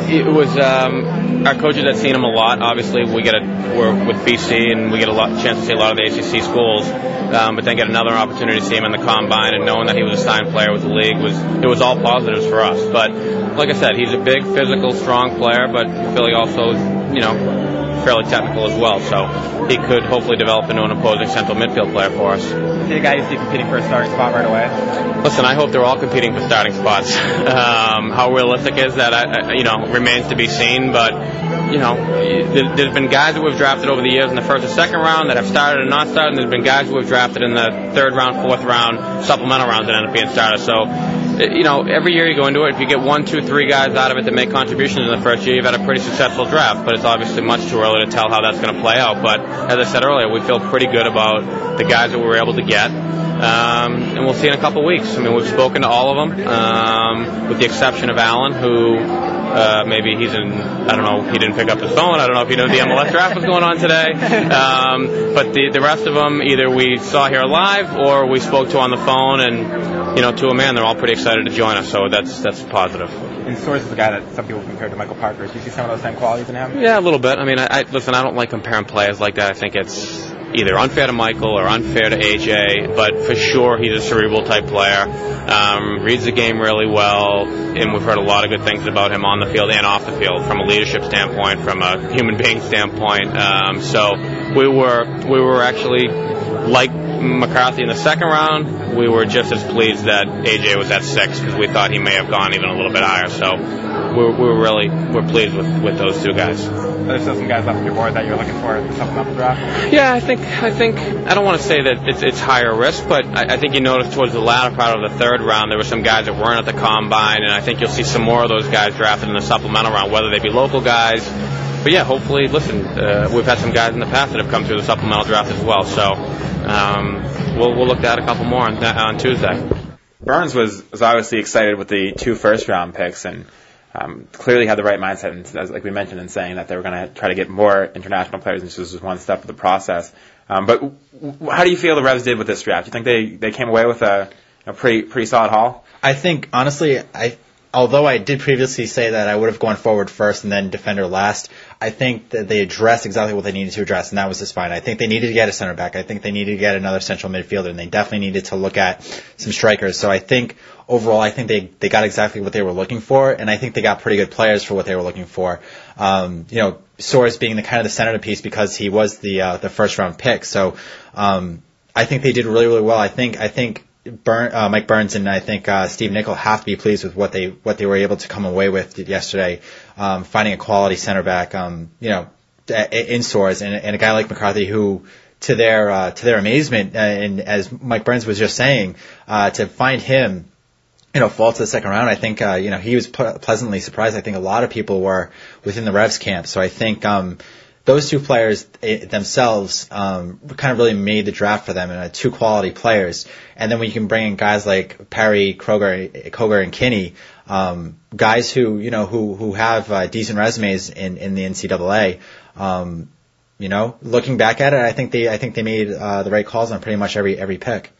it was um, our coaches had seen him a lot. Obviously, we get a we're with BC and we get a lot chance to see a lot of the ACC schools, um, but then get another opportunity to see him in the combine and knowing that he was a signed player with the league was it was all positives for us. But like I said, he's a big, physical, strong player, but Philly also you know fairly technical as well, so he could hopefully develop into an opposing central midfield player for us. See the guy you see competing for a starting spot right away? Listen, I hope they're all competing for starting spots. um, how realistic is that? I, you know, remains to be seen, but you know, there's been guys that we've drafted over the years in the first and second round that have started and not started, and there's been guys who we've drafted in the third round, fourth round, supplemental rounds that end up being started. So you know, every year you go into it, if you get one, two, three guys out of it that make contributions in the first year, you've had a pretty successful draft. But it's obviously much too early to tell how that's going to play out. But as I said earlier, we feel pretty good about the guys that we were able to get. Um, and we'll see in a couple weeks. I mean, we've spoken to all of them, um, with the exception of Allen, who uh, maybe he's in, I don't know, he didn't pick up his phone. I don't know if he knew the MLS draft was going on today. Um, but the, the rest of them, either we saw here live or we spoke to on the phone. And, you know, to a man, they're all pretty excited to join us. So that's, that's positive. And Soares is a guy that some people compare to Michael Parker. Do you see some of those same qualities in him? Yeah, a little bit. I mean, I, I listen. I don't like comparing players like that. I think it's either unfair to Michael or unfair to AJ. But for sure, he's a cerebral type player. Um, reads the game really well, and we've heard a lot of good things about him on the field and off the field, from a leadership standpoint, from a human being standpoint. Um, so we were we were actually like McCarthy in the second round. We were just as pleased that AJ was at six because we thought he may have gone even a little bit higher. So we were, we were really we're pleased with, with those two guys. There's still some guys left on your board that you're looking for in the supplemental draft. Yeah, I think I think I don't want to say that it's, it's higher risk, but I, I think you noticed towards the latter part of the third round there were some guys that weren't at the combine, and I think you'll see some more of those guys drafted in the supplemental round, whether they be local guys. But yeah, hopefully, listen, uh, we've had some guys in the past that have come through the supplemental draft as well, so um, we'll we'll look at a couple more on, on Tuesday. Burns was, was obviously excited with the two first round picks and um, clearly had the right mindset, and, as, like we mentioned, in saying that they were going to try to get more international players, and this was one step of the process. Um, but w- how do you feel the Revs did with this draft? Do you think they, they came away with a, a pretty pretty solid haul? I think honestly, I although I did previously say that I would have gone forward first and then defender last, I think that they addressed exactly what they needed to address, and that was the spine. I think they needed to get a center back. I think they needed to get another central midfielder, and they definitely needed to look at some strikers. So I think overall, I think they, they got exactly what they were looking for, and I think they got pretty good players for what they were looking for. Um, you know, Soares being the kind of the centerpiece because he was the uh, the first round pick. So um, I think they did really really well. I think I think Burn, uh, Mike Burns and I think uh, Steve Nicol have to be pleased with what they what they were able to come away with yesterday, um, finding a quality center back, um, you know, in Soares and, and a guy like McCarthy who. To their uh, to their amazement, uh, and as Mike Burns was just saying, uh, to find him you know, fall to the second round. I think, uh, you know, he was ple- pleasantly surprised. I think a lot of people were within the Revs camp. So I think, um, those two players eh, themselves, um, kind of really made the draft for them and uh, two quality players. And then when you can bring in guys like Perry, Kroger, Koger, and Kinne, um, guys who, you know, who, who have, uh, decent resumes in, in the NCAA, um, you know, looking back at it, I think they, I think they made, uh, the right calls on pretty much every, every pick.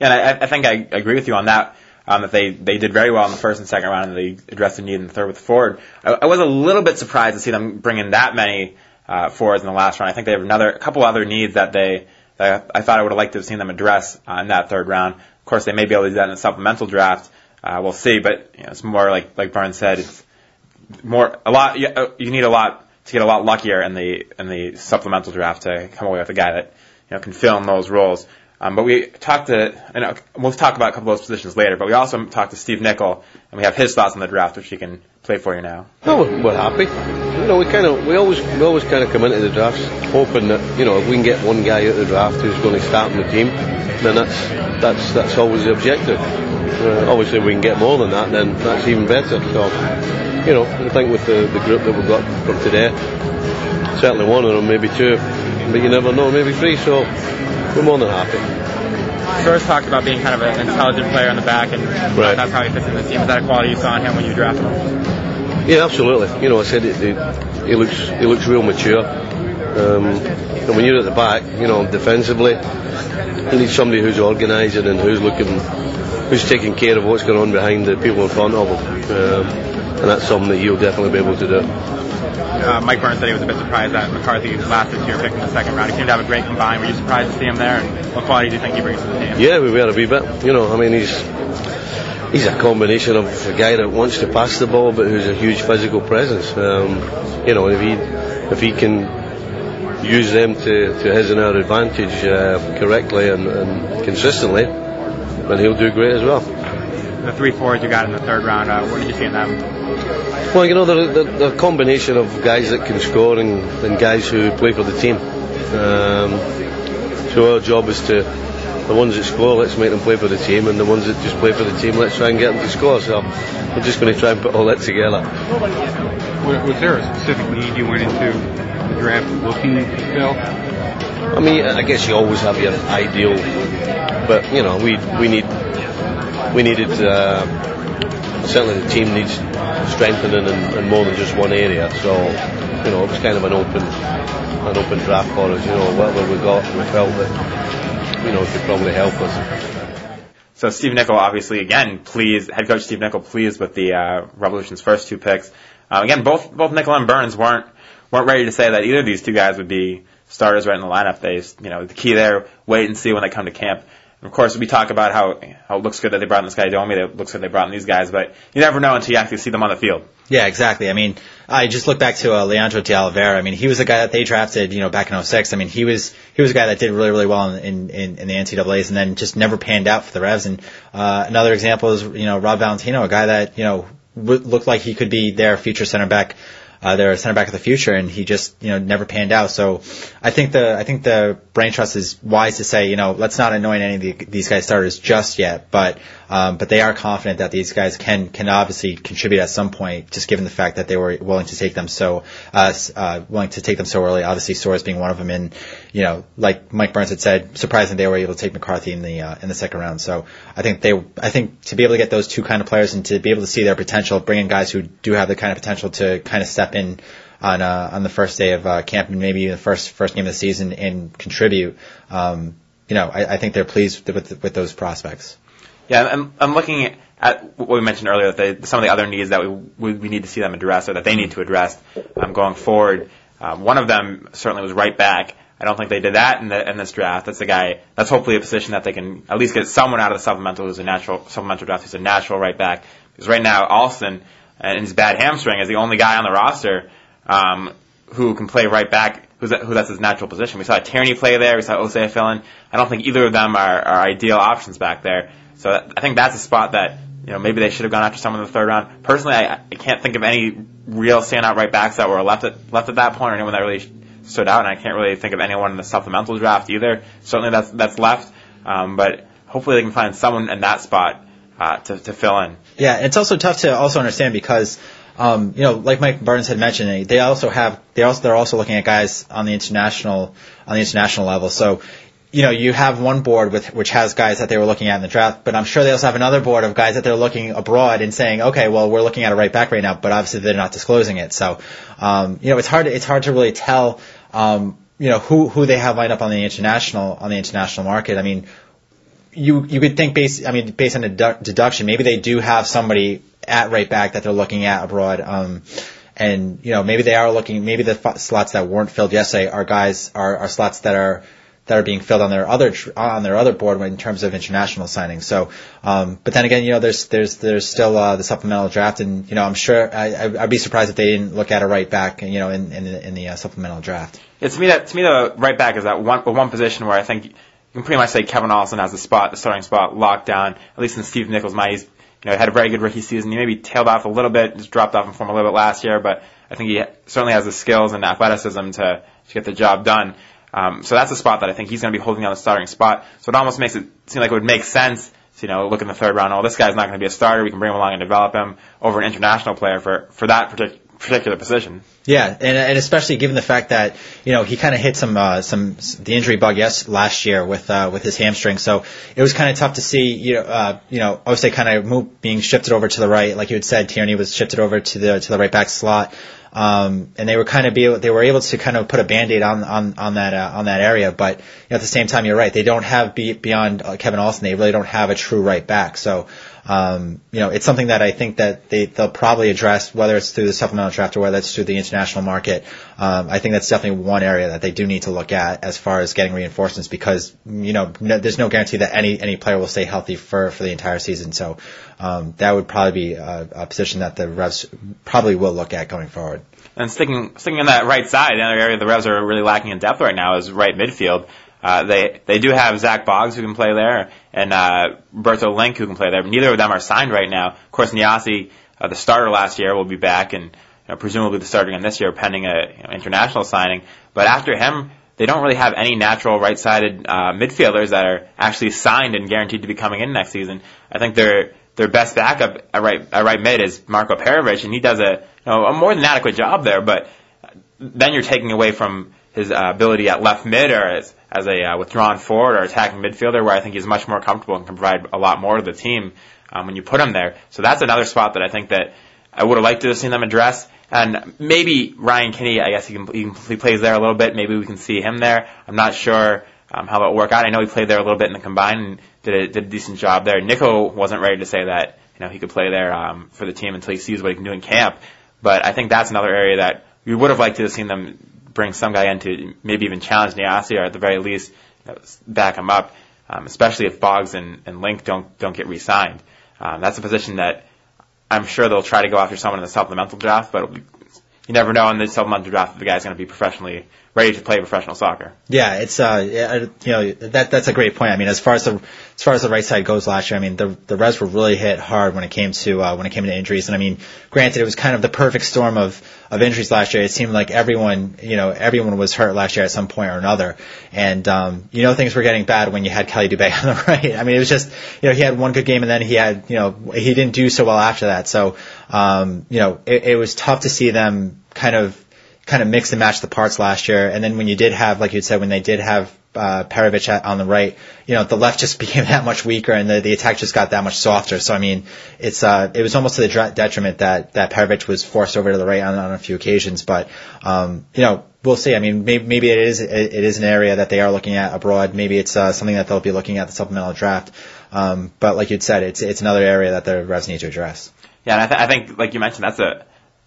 Yeah, and I, I think I agree with you on that um, that they, they did very well in the first and second round, and they addressed the need in the third with forward. I, I was a little bit surprised to see them bring in that many uh, forwards in the last round. I think they have another a couple other needs that they that I thought I would have liked to have seen them address uh, in that third round. Of course, they may be able to do that in a supplemental draft. Uh, we'll see, but you know, it's more like like Burns said, it's more a lot. You, uh, you need a lot to get a lot luckier in the in the supplemental draft to come away with a guy that you know can fill in those roles. Um, but we talked to, you know, we'll talk about a couple of those positions later, but we also talked to Steve Nicol, and we have his thoughts on the draft, which he can play for you now. No, we're happy. You know, we kind of, we always, we always kind of come into the drafts hoping that, you know, if we can get one guy out of the draft who's going to start in the team, then that's, that's, that's always the objective. Uh, obviously, if we can get more than that, then that's even better. So, you know, I think with the, the group that we've got from today, certainly one of them, maybe two, but you never know, maybe three. So we're more than happy. Soares talked about being kind of an intelligent player in the back, and right. that's how he fits in the team. Is that a quality you saw in him when you drafted him? Yeah, absolutely. You know, I said it, it, he looks he looks real mature. Um, and when you're at the back, you know, defensively, you need somebody who's organising and who's looking, who's taking care of what's going on behind the people in front of him. Um, and that's something that he'll definitely be able to do uh, Mike Burns said he was a bit surprised that McCarthy lasted to your pick in the second round. He seemed to have a great combine. Were you surprised to see him there? And what quality do you think he brings to the team? Yeah, we were a wee bit. You know, I mean, he's he's a combination of a guy that wants to pass the ball, but who's a huge physical presence. Um, you know, if he if he can use them to, to his and our advantage uh, correctly and, and consistently, then he'll do great as well. The three forwards you got in the third round, uh, what did you see in them? Well, you know, they're, they're, they're, a combination of guys that can score and, and guys who play for the team. Um, so our job is to the ones that score, let's make them play for the team, and the ones that just play for the team, let's try and get them to score. So we're just going to try and put all that together. Was there a specific need you went into the draft looking to fill? I mean, I guess you always have your ideal, but you know, we we need we needed uh, certainly the team needs strengthening in, more than just one area. So you know, it was kind of an open an open draft for us. You know, whatever we got, we felt that you know it could probably help us. So Steve Nicol, obviously, again, pleased. Head coach Steve Nicol, pleased with the uh, Revolution's first two picks. Um, again, both both Nicol and Burns weren't weren't ready to say that either of these two guys would be starters right in the lineup. They, you know, the key there, wait and see when they come to camp. And of course, we talk about how how it looks good that they brought in this guy Domi. It looks good they brought in these guys, but you never know until you actually see them on the field. Yeah, exactly. I mean, I just look back to uh, Leandro de Oliveira. I mean, he was a guy that they drafted, you know, back in 06. I mean, he was he was a guy that did really really well in in, in the NCAA's, and then just never panned out for the Revs. And uh, another example is you know Rob Valentino, a guy that you know w- looked like he could be their future center back uh, their center back of the future, and he just you know never panned out. So I think the I think the brain trust is wise to say you know let's not anoint any of the, these guys starters just yet, but um, but they are confident that these guys can can obviously contribute at some point, just given the fact that they were willing to take them so uh, uh, willing to take them so early. Obviously, Soares being one of them, and you know like Mike Burns had said, surprising they were able to take McCarthy in the uh, in the second round. So I think they I think to be able to get those two kind of players and to be able to see their potential, bringing in guys who do have the kind of potential to kind of step in on uh, on the first day of uh, camp and maybe the first first game of the season and contribute. Um, you know, I, I think they're pleased with with those prospects. Yeah, I'm, I'm looking at what we mentioned earlier, that they, some of the other needs that we, we, need to see them address or that they need to address um, going forward. Um, one of them certainly was right back. I don't think they did that in, the, in this draft. That's a guy. That's hopefully a position that they can at least get someone out of the supplemental who's a natural supplemental draft who's a natural right back. Because right now Alston and his bad hamstring is the only guy on the roster um, who can play right back. Who's who that's his natural position. We saw Tierney play there. We saw Osei fill in. I don't think either of them are, are ideal options back there. So I think that's a spot that you know maybe they should have gone after someone in the third round. Personally, I, I can't think of any real standout right backs that were left at left at that point, or anyone that really stood out. And I can't really think of anyone in the supplemental draft either. Certainly that's that's left, um, but hopefully they can find someone in that spot uh, to to fill in. Yeah, it's also tough to also understand because. Um, you know, like Mike Burns had mentioned, they also have they also they're also looking at guys on the international on the international level. So you know, you have one board with which has guys that they were looking at in the draft, but I'm sure they also have another board of guys that they're looking abroad and saying, okay, well, we're looking at a right back right now, but obviously they're not disclosing it. So, um, you know, it's hard to, it's hard to really tell, um, you know, who who they have lined up on the international on the international market. I mean, you you could think based, I mean, based on dedu- deduction, maybe they do have somebody at right back that they're looking at abroad. Um, and you know, maybe they are looking, maybe the f- slots that weren't filled yesterday are guys are, are slots that are that are being filled on their other on their other board in terms of international signings. So, um, but then again, you know, there's there's there's still uh, the supplemental draft, and you know, I'm sure I, I'd be surprised if they didn't look at a right back, you know, in in, in the uh, supplemental draft. Yeah, to me, that to me, the right back is that one one position where I think you can pretty much say Kevin Alston has the spot, the starting spot locked down. At least in Steve Nicol's mind, he's you know had a very good rookie season. He maybe tailed off a little bit, just dropped off in form a little bit last year, but I think he certainly has the skills and athleticism to to get the job done. Um, so that's a spot that I think he's going to be holding down the starting spot. So it almost makes it seem like it would make sense to, you know, look in the third round, oh, this guy's not going to be a starter. We can bring him along and develop him over an international player for, for that particular particular position. Yeah, and and especially given the fact that you know he kind of hit some uh, some the injury bug yes last year with uh, with his hamstring, so it was kind of tough to see you know uh, you know obviously kind of being shifted over to the right, like you had said, Tierney was shifted over to the to the right back slot. Um, and they were kind of be able, they were able to kind of put a band-aid on, on, on that, uh, on that area. But you know, at the same time, you're right. They don't have be, beyond uh, Kevin Alston, they really don't have a true right back. So, um, you know, it's something that I think that they, they'll probably address, whether it's through the supplemental draft or whether it's through the international market. Um, I think that's definitely one area that they do need to look at as far as getting reinforcements because, you know, no, there's no guarantee that any, any player will stay healthy for, for the entire season. So, um, that would probably be a, a position that the Revs probably will look at going forward. And sticking sticking on that right side, the other area the Revs are really lacking in depth right now is right midfield. Uh, they they do have Zach Boggs who can play there and uh, Berto who can play there. But neither of them are signed right now. Of course, Nyassi, uh, the starter last year, will be back and you know, presumably the starter again this year, pending a you know, international signing. But after him, they don't really have any natural right-sided uh, midfielders that are actually signed and guaranteed to be coming in next season. I think their their best backup at right at right mid is Marko Perovic, and he does a you know a more than adequate job there. But then you're taking away from his uh, ability at left mid or as as a uh, withdrawn forward or attacking midfielder, where I think he's much more comfortable and can provide a lot more to the team um, when you put him there. So that's another spot that I think that I would have liked to have seen them address. And maybe Ryan Kinne, I guess he can, he, can, he plays there a little bit. Maybe we can see him there. I'm not sure um, how that will work out. I know he played there a little bit in the combine and did a, did a decent job there. Nicol wasn't ready to say that you know he could play there um, for the team until he sees what he can do in camp. But I think that's another area that we would have liked to have seen them bring some guy in to maybe even challenge Nyassi or at the very least you know, back him up, um, especially if Boggs and, and Linck don't don't get re-signed. Um, that's a position that I'm sure they'll try to go after someone in the supplemental draft, but you never know in the supplemental draft if the guy's going to be professionally ready to play professional soccer. Yeah, it's uh, you know that that's a great point. I mean, as far as the as far as the right side goes last year, I mean the the Revs were really hit hard when it came to uh, when it came to injuries, and I mean, granted, it was kind of the perfect storm of of injuries last year. It seemed like everyone you know everyone was hurt last year at some point or another, and um, you know things were getting bad when you had Kheli Dubé on the right. I mean, it was just you know he had one good game and then he had you know he didn't do so well after that. So um, you know it, it was tough to see them kind of kind of mix and match the parts last year. And then when you did have, like you said, when they did have uh, Perovic on the right, you know, the left just became that much weaker and the, the attack just got that much softer. So, I mean, it's, uh, it was almost to the detriment that, that Perovic was forced over to the right on, on a few occasions. But, um, you know, we'll see. I mean, maybe, maybe it is, it is an area that they are looking at abroad. Maybe it's, uh, something that they'll be looking at the supplemental draft. Um, but like you'd said, it's, it's another area that the Revs need to address. Yeah, and I, th- I think, like you mentioned, that's a,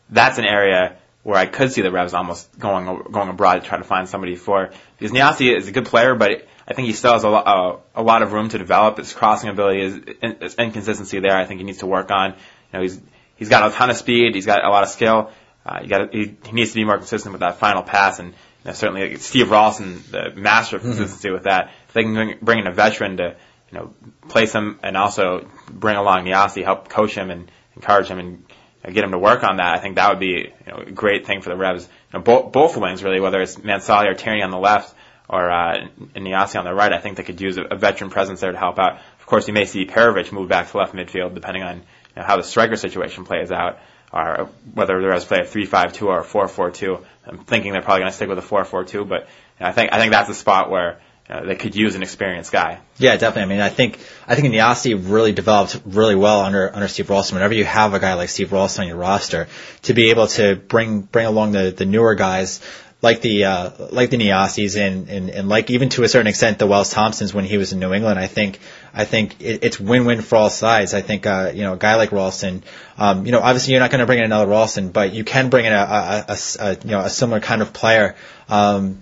that's an area where I could see the Revs almost going going abroad to try to find somebody for because Nyassi is a good player, but I think he still has a, lot, a lot of room to develop. His crossing ability is, is inconsistency there. I think he needs to work on. You know, he's he's got a ton of speed. He's got a lot of skill. Uh, you got he, he needs to be more consistent with that final pass, and you know, certainly Steve Ralston, the master of consistency mm-hmm. with that. If they can bring, bring in a veteran to you know place him and also bring along Nyassi, help coach him and encourage him and get him to work on that, I think that would be you know, a great thing for the Revs. You know, both, both wings really, whether it's Mansally or Tierney on the left or uh, Nyassi on the right, I think they could use a, a veteran presence there to help out. Of course, you may see Perovic move back to left midfield depending on you know, how the striker situation plays out, or whether the Revs play a 3-5-2 or a 4-4-2. I'm thinking they're probably going to stick with a 4-4-2, but you know, I think I think that's a spot where uh, they could use an experienced guy. Yeah, definitely. I mean, I think I think Nyassi really developed really well under under Steve Ralston. Whenever you have a guy like Steve Ralston on your roster, to be able to bring bring along the the newer guys like the uh, like the Nyassis and, and and like even to a certain extent the Wells Thompsons when he was in New England. I think I think it, it's win-win for all sides. I think uh, you know a guy like Ralston, um, you know obviously you're not going to bring in another Ralston, but you can bring in a, a, a, a you know a similar kind of player um,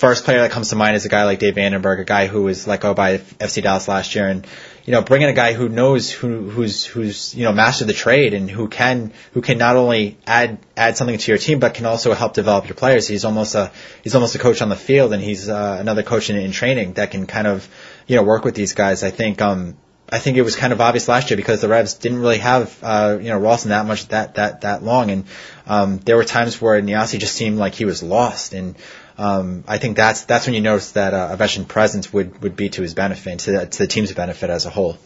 first player that comes to mind is a guy like Dave van den Bergh, a guy who was let go by FC Dallas last year, and you know, bringing a guy who knows who who's who's you know mastered the trade and who can who can not only add add something to your team but can also help develop your players. He's almost a he's almost a coach on the field, and he's uh, another coach in, in training that can kind of you know work with these guys. I think um I think it was kind of obvious last year because the Revs didn't really have uh, you know Ralston that much that that that long, and um, there were times where Nyassi just seemed like he was lost, and um, I think that's that's when you notice that uh, a veteran presence would, would be to his benefit, to, to the team's benefit as a whole.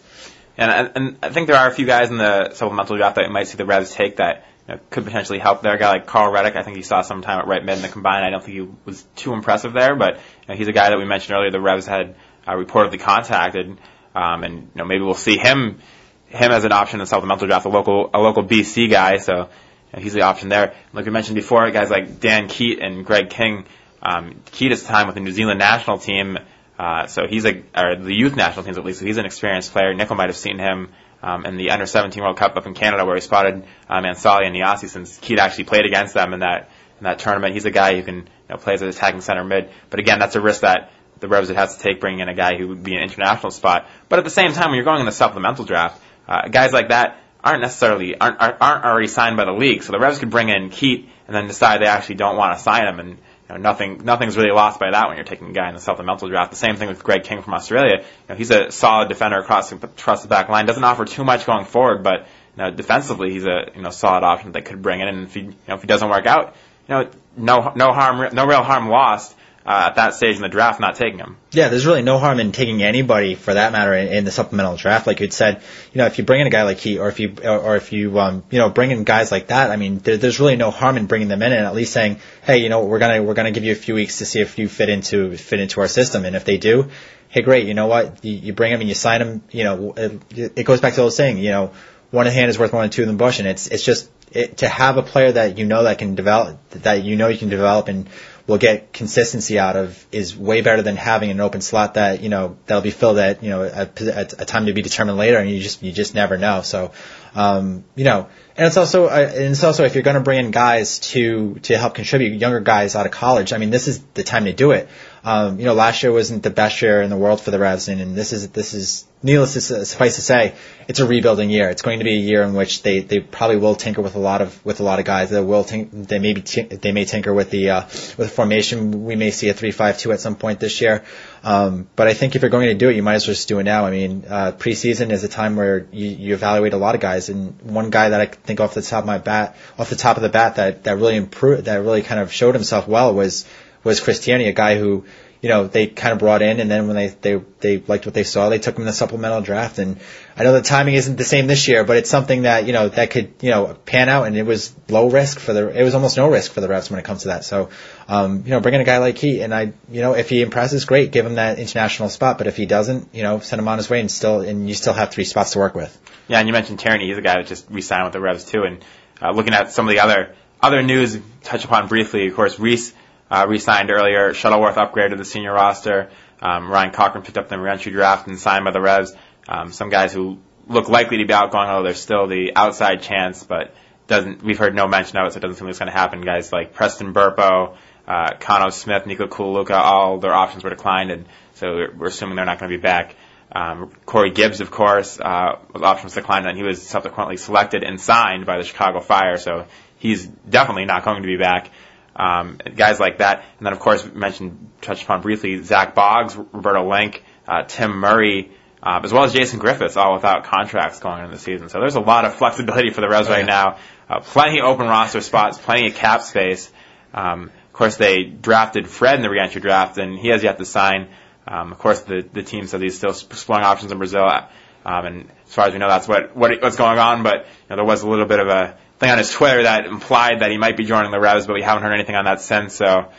And, and I think there are a few guys in the supplemental draft that might see the Revs take that you know, could potentially help there. A guy like Carl Reddick, I think he saw some time at right mid in the combine. I don't think he was too impressive there, but you know, he's a guy that we mentioned earlier. The Revs had uh, reportedly contacted, um, and you know maybe we'll see him him as an option in the supplemental draft, a local a local BC guy. So you know, he's the option there. Like we mentioned before, guys like Dan Keat and Greg King um, Keita's time with the New Zealand national team, uh, so he's a, or the youth national teams at least, so he's an experienced player. Nicol might have seen him um, in the under 17 World Cup up in Canada where he spotted um, Ansali and Nyassi since Keita actually played against them in that in that tournament. He's a guy who can you know, play as an attacking center mid, but again, that's a risk that the Revs would have to take bringing in a guy who would be an international spot. But at the same time, when you're going in the supplemental draft, uh, guys like that aren't necessarily aren't aren't already signed by the league. So the Revs could bring in Keat and then decide they actually don't want to sign him and know, nothing, nothing's really lost by that when you're taking a guy in the supplemental draft. The same thing with Greg King from Australia. You know, he's a solid defender across the, the back line. Doesn't offer too much going forward, but you know, defensively, he's a you know solid option that could bring in. And if he, you know, if he doesn't work out, you know, no no harm, no real harm lost. Uh, at that stage in the draft not taking him. Yeah, there's really no harm in taking anybody for that matter in, in the supplemental draft. Like you said, you know, if you bring in a guy like he, or if you, or, or if you, um, you know, bring in guys like that, I mean, there, there's really no harm in bringing them in and at least saying, hey, you know, we're gonna, we're gonna give you a few weeks to see if you fit into, fit into our system. And if they do, hey, great, you know what, you, you bring them and you sign them, you know, it, it goes back to the old saying, you know, one hand is worth more than two in the bush, and it's it's just it, to have a player that you know that can develop that you know you can develop and will get consistency out of is way better than having an open slot that you know that'll be filled at you know a, a, time to be determined later, and you just you just never know. So, um, you know, and it's also uh, and it's also if you're going to bring in guys to to help contribute, younger guys out of college. I mean, this is the time to do it. Um, you know, last year wasn't the best year in the world for the Revs, and, and this is this is needless to suffice to say, it's a rebuilding year. It's going to be a year in which they, they probably will tinker with a lot of with a lot of guys. They will tink, they may be they may tinker with the uh, with formation. We may see a three five two at some point this year. Um, but I think if you're going to do it, you might as well just do it now. I mean, uh, preseason is a time where you, you evaluate a lot of guys, and one guy that I think off the top of my bat, off the top of the bat, that that really improved, that really kind of showed himself well was was Chris Tierney, a guy who you know, they kind of brought in, and then when they they they liked what they saw, they took him in the supplemental draft. And I know the timing isn't the same this year, but it's something that you know that could you know pan out, and it was low risk for the it was almost no risk for the Revs when it comes to that. So, um, you know, bringing a guy like he, and I, you know, if he impresses, great, give him that international spot. But if he doesn't, you know, send him on his way, and still and you still have three spots to work with. Yeah, and you mentioned Tierney, he's a guy that just re-signed with the Revs too. And uh, looking at some of the other other news, touch upon briefly, of course, Reis uh, re-signed earlier. Shuttleworth upgraded to the senior roster. Um, Ryan Cochrane picked up the reentry draft and signed by the Revs. Um, some guys who look likely to be outgoing, although there's still the outside chance, but doesn't. We've heard no mention of it, so it doesn't seem like it's going to happen. Guys like Preston Burpo, uh, Khano Smith, Nico Colaluca, all their options were declined, and so we're assuming they're not going to be back. Um, Cory Gibbs, of course, uh, options declined, and he was subsequently selected and signed by the Chicago Fire, so he's definitely not going to be back um, guys like that. And then, of course, mentioned, touched upon briefly, Zach Boggs, Roberto Linck, uh, Tim Murray, uh, as well as Jason Griffiths, all without contracts going into the season. So there's a lot of flexibility for the Revs right now. Uh, plenty of open roster spots, plenty of cap space. Um, of course, they drafted Fred in the reentry draft, and he has yet to sign. Um, of course, the the team says he's still exploring options in Brazil, um, and as far as we know, that's what, what what's going on. But you know, there was a little bit of a thing on his Twitter that implied that he might be joining the Revs, but we haven't heard anything on that since, so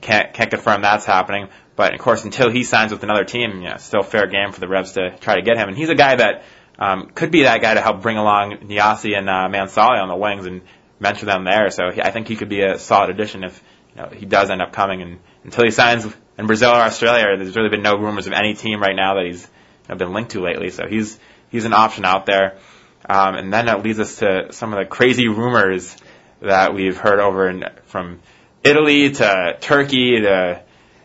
can't can't confirm that's happening. But of course, until he signs with another team, yeah, still fair game for the Revs to try to get him. And he's a guy that um, could be that guy to help bring along Nyassi and uh, Mansally on the wings and mentor them there. So he, I think he could be a solid addition if you know, he does end up coming. And until he signs in Brazil or Australia, there's really been no rumors of any team right now that he's you know, been linked to lately. So he's he's an option out there. Um, and then it leads us to some of the crazy rumors that we've heard over in, from Italy to Turkey to,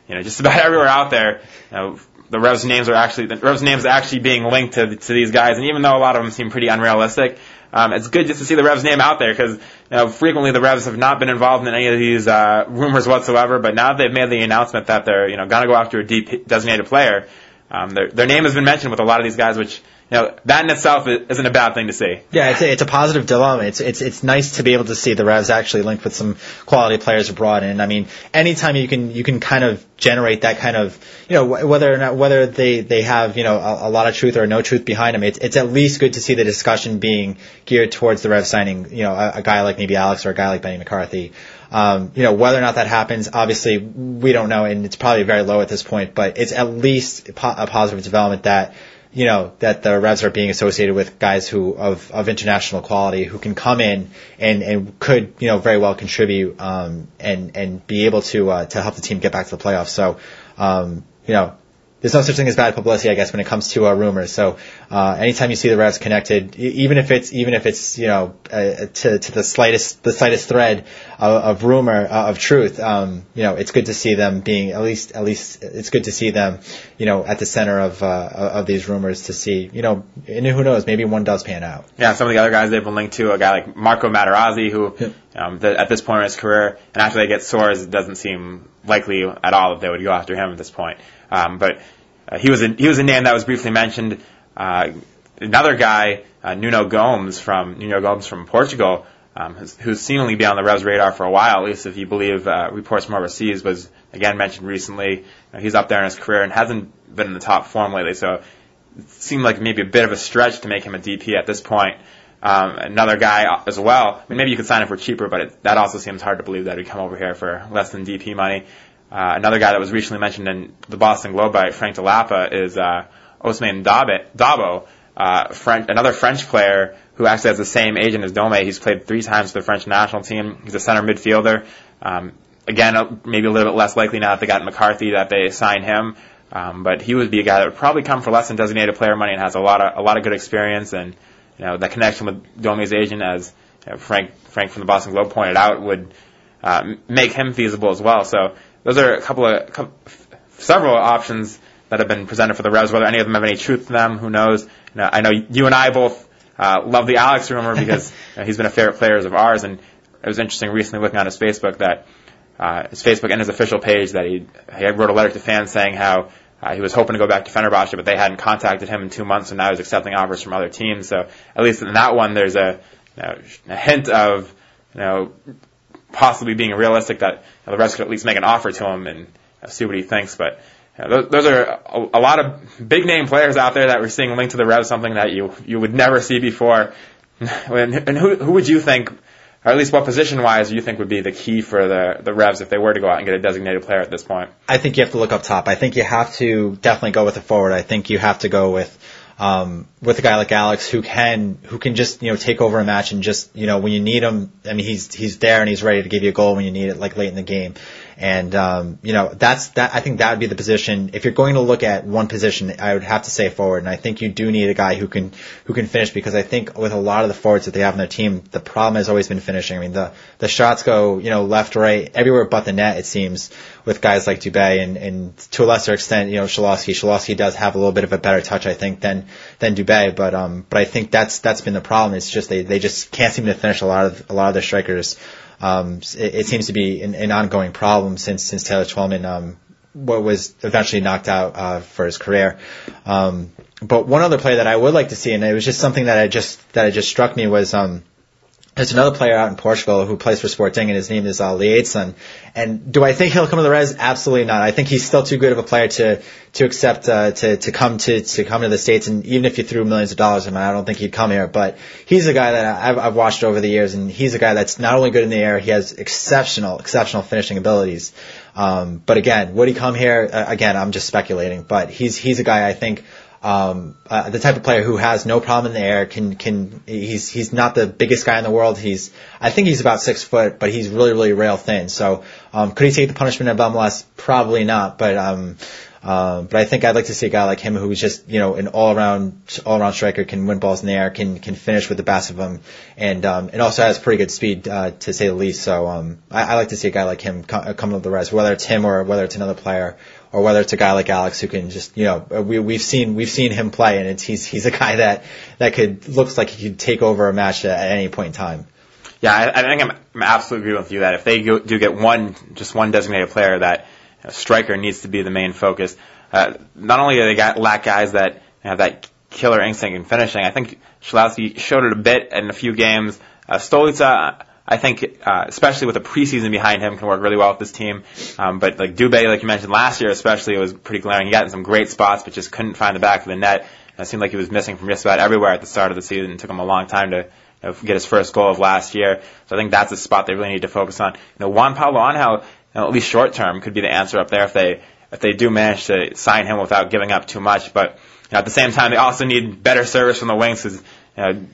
you know, just about everywhere out there. You know, the Revs names are actually, the Revs names are actually being linked to, to these guys. And even though a lot of them seem pretty unrealistic, um, it's good just to see the Revs name out there because you know, frequently the Revs have not been involved in any of these uh, rumors whatsoever. But now they've made the announcement that they're you know going to go after a deep designated player, um, their, their name has been mentioned with a lot of these guys, which know, that in itself isn't a bad thing to see. Yeah, it's a, it's a positive development. It's, it's, it's nice to be able to see the Revs actually linked with some quality players abroad. And I mean, anytime you can, you can kind of generate that kind of, you know, whether or not, whether they, they have, you know, a, a lot of truth or no truth behind them, it's, it's at least good to see the discussion being geared towards the Revs signing, you know, a, a guy like maybe Alex or a guy like Benny McCarthy. Um, you know, whether or not that happens, obviously we don't know, and it's probably very low at this point, but it's at least a positive development that, you know, that the Revs are being associated with guys who of, of international quality who can come in and, and could, you know, very well contribute, um, and, and be able to, uh, to help the team get back to the playoffs. So, um, you know, there's no such thing as bad publicity, I guess, when it comes to uh, rumors. So uh, anytime you see the Revs connected, even if it's even if it's you know uh, to to the slightest the slightest thread of, of rumor uh, of truth, um, you know, it's good to see them being at least at least it's good to see them, you know, at the center of uh, of these rumors to see, you know, and who knows, maybe one does pan out. Yeah, some of the other guys they've been linked to a guy like Marco Materazzi, who um, the, at this point in his career, and after they get Soares, it doesn't seem likely at all that they would go after him at this point. Um, but uh, he was a, he was a name that was briefly mentioned. Uh, another guy, uh, Nuno Gomes from Nuno Gomes from Portugal, um, who's, seemingly been on the Revs radar for a while, at least if you believe uh, reports from overseas, was again mentioned recently. You know, he's up there in his career and hasn't been in the top form lately, so it seemed like maybe a bit of a stretch to make him a DP at this point. Um, another guy as well. I mean, maybe you could sign him for cheaper, but it, that also seems hard to believe that he'd come over here for less than DP money. Uh, another guy that was recently mentioned in the Boston Globe by Frank Dell'Apa is uh, Ousmane Dabo, uh, French, another French player who actually has the same agent as Domi. He's played three times for the French national team. He's a center midfielder. Um, again, uh, maybe a little bit less likely now that they got McCarthy that they sign him. Um, but he would be a guy that would probably come for less than designated player money and has a lot of a lot of good experience and you know that connection with Domi's agent, as you know, Frank Frank from the Boston Globe pointed out, would uh, make him feasible as well. So those are a couple of couple, several options that have been presented for the Revs. Whether any of them have any truth to them, who knows? You know, I know you and I both uh, love the Alex rumor because you know, he's been a favorite player of ours, and it was interesting recently looking on his Facebook that uh, his Facebook and his official page that he he wrote a letter to fans saying how uh, he was hoping to go back to Fenerbahce, but they hadn't contacted him in two months, and now he's accepting offers from other teams. So at least in that one, there's a, you know, a hint of you know possibly being realistic that you know, the Revs could at least make an offer to him and uh, see what he thinks. But you know, those, those are a, a lot of big name players out there that we're seeing linked to the Revs, something that you you would never see before. and, and who who would you think? or at least what position wise you think would be the key for the the Revs if they were to go out and get a designated player at this point? I think you have to look up top. I think you have to definitely go with a forward. I think you have to go with um, with a guy like Alex who can who can just you know take over a match and just you know when you need him. I mean he's he's there and he's ready to give you a goal when you need it like late in the game. And um, you know that's that. I think that would be the position. If you're going to look at one position, I would have to say forward. And I think you do need a guy who can who can finish because I think with a lot of the forwards that they have on their team, the problem has always been finishing. I mean the the shots go you know left, right, everywhere but the net. It seems with guys like Dubé and, and to a lesser extent you know Schilawski. Schilawski does have a little bit of a better touch I think than than Dubé, but um but I think that's that's been the problem. It's just they they just can't seem to finish a lot of a lot of their strikers um, it, it, seems to be an, an, ongoing problem since since Taylor Twellman um, what was eventually knocked out uh, for his career. Um, but one other player that I would like to see, and it was just something that I just that it just struck me was um, there's another player out in Portugal who plays for Sporting, and his name is uh, Liédson. And do I think he'll come to the Revs? Absolutely not. I think he's still too good of a player to to accept uh, to to come to to come to the states. And even if you threw millions of dollars at him, I don't think he'd come here. But he's a guy that I've, I've watched over the years, and he's a guy that's not only good in the air, he has exceptional exceptional finishing abilities. Um, but again, would he come here? Uh, again, I'm just speculating. But he's he's a guy I think um, uh, the type of player who has no problem in the air can can he's he's not the biggest guy in the world. He's I think he's about six foot, but he's really really rail thin. So um, could he take the punishment of MLS? Probably not, but um, uh, but I think I'd like to see a guy like him who's just you know an all around all around striker, can win balls in the air, can can finish with the best of them, and um, and also has pretty good speed uh, to say the least. So um, I, I like to see a guy like him come, come to the Revs, whether it's him or whether it's another player or whether it's a guy like Alex who can just, you know, we, we've seen, we've seen him play and it's, he's, he's a guy that, that could, looks like he could take over a match at, at any point in time. Yeah, I, I think I'm, I'm absolutely agree with you that if they go, do get one, just one designated player, that know, striker needs to be the main focus. Uh, not only do they got lack guys that have that killer instinct in finishing, I think Schilawski showed it a bit in a few games. Uh, Stolica, I think, uh, especially with a preseason behind him, can work really well with this team. Um, but like Dubé, like you mentioned last year, especially, it was pretty glaring. He got in some great spots, but just couldn't find the back of the net. And it seemed like he was missing from just about everywhere at the start of the season. It took him a long time to you know, get his first goal of last year. So I think that's a spot they really need to focus on. You know, Juan Pablo Angel, you know, at least short term, could be the answer up there if they if they do manage to sign him without giving up too much. But you know, at the same time, they also need better service from the wings because you know,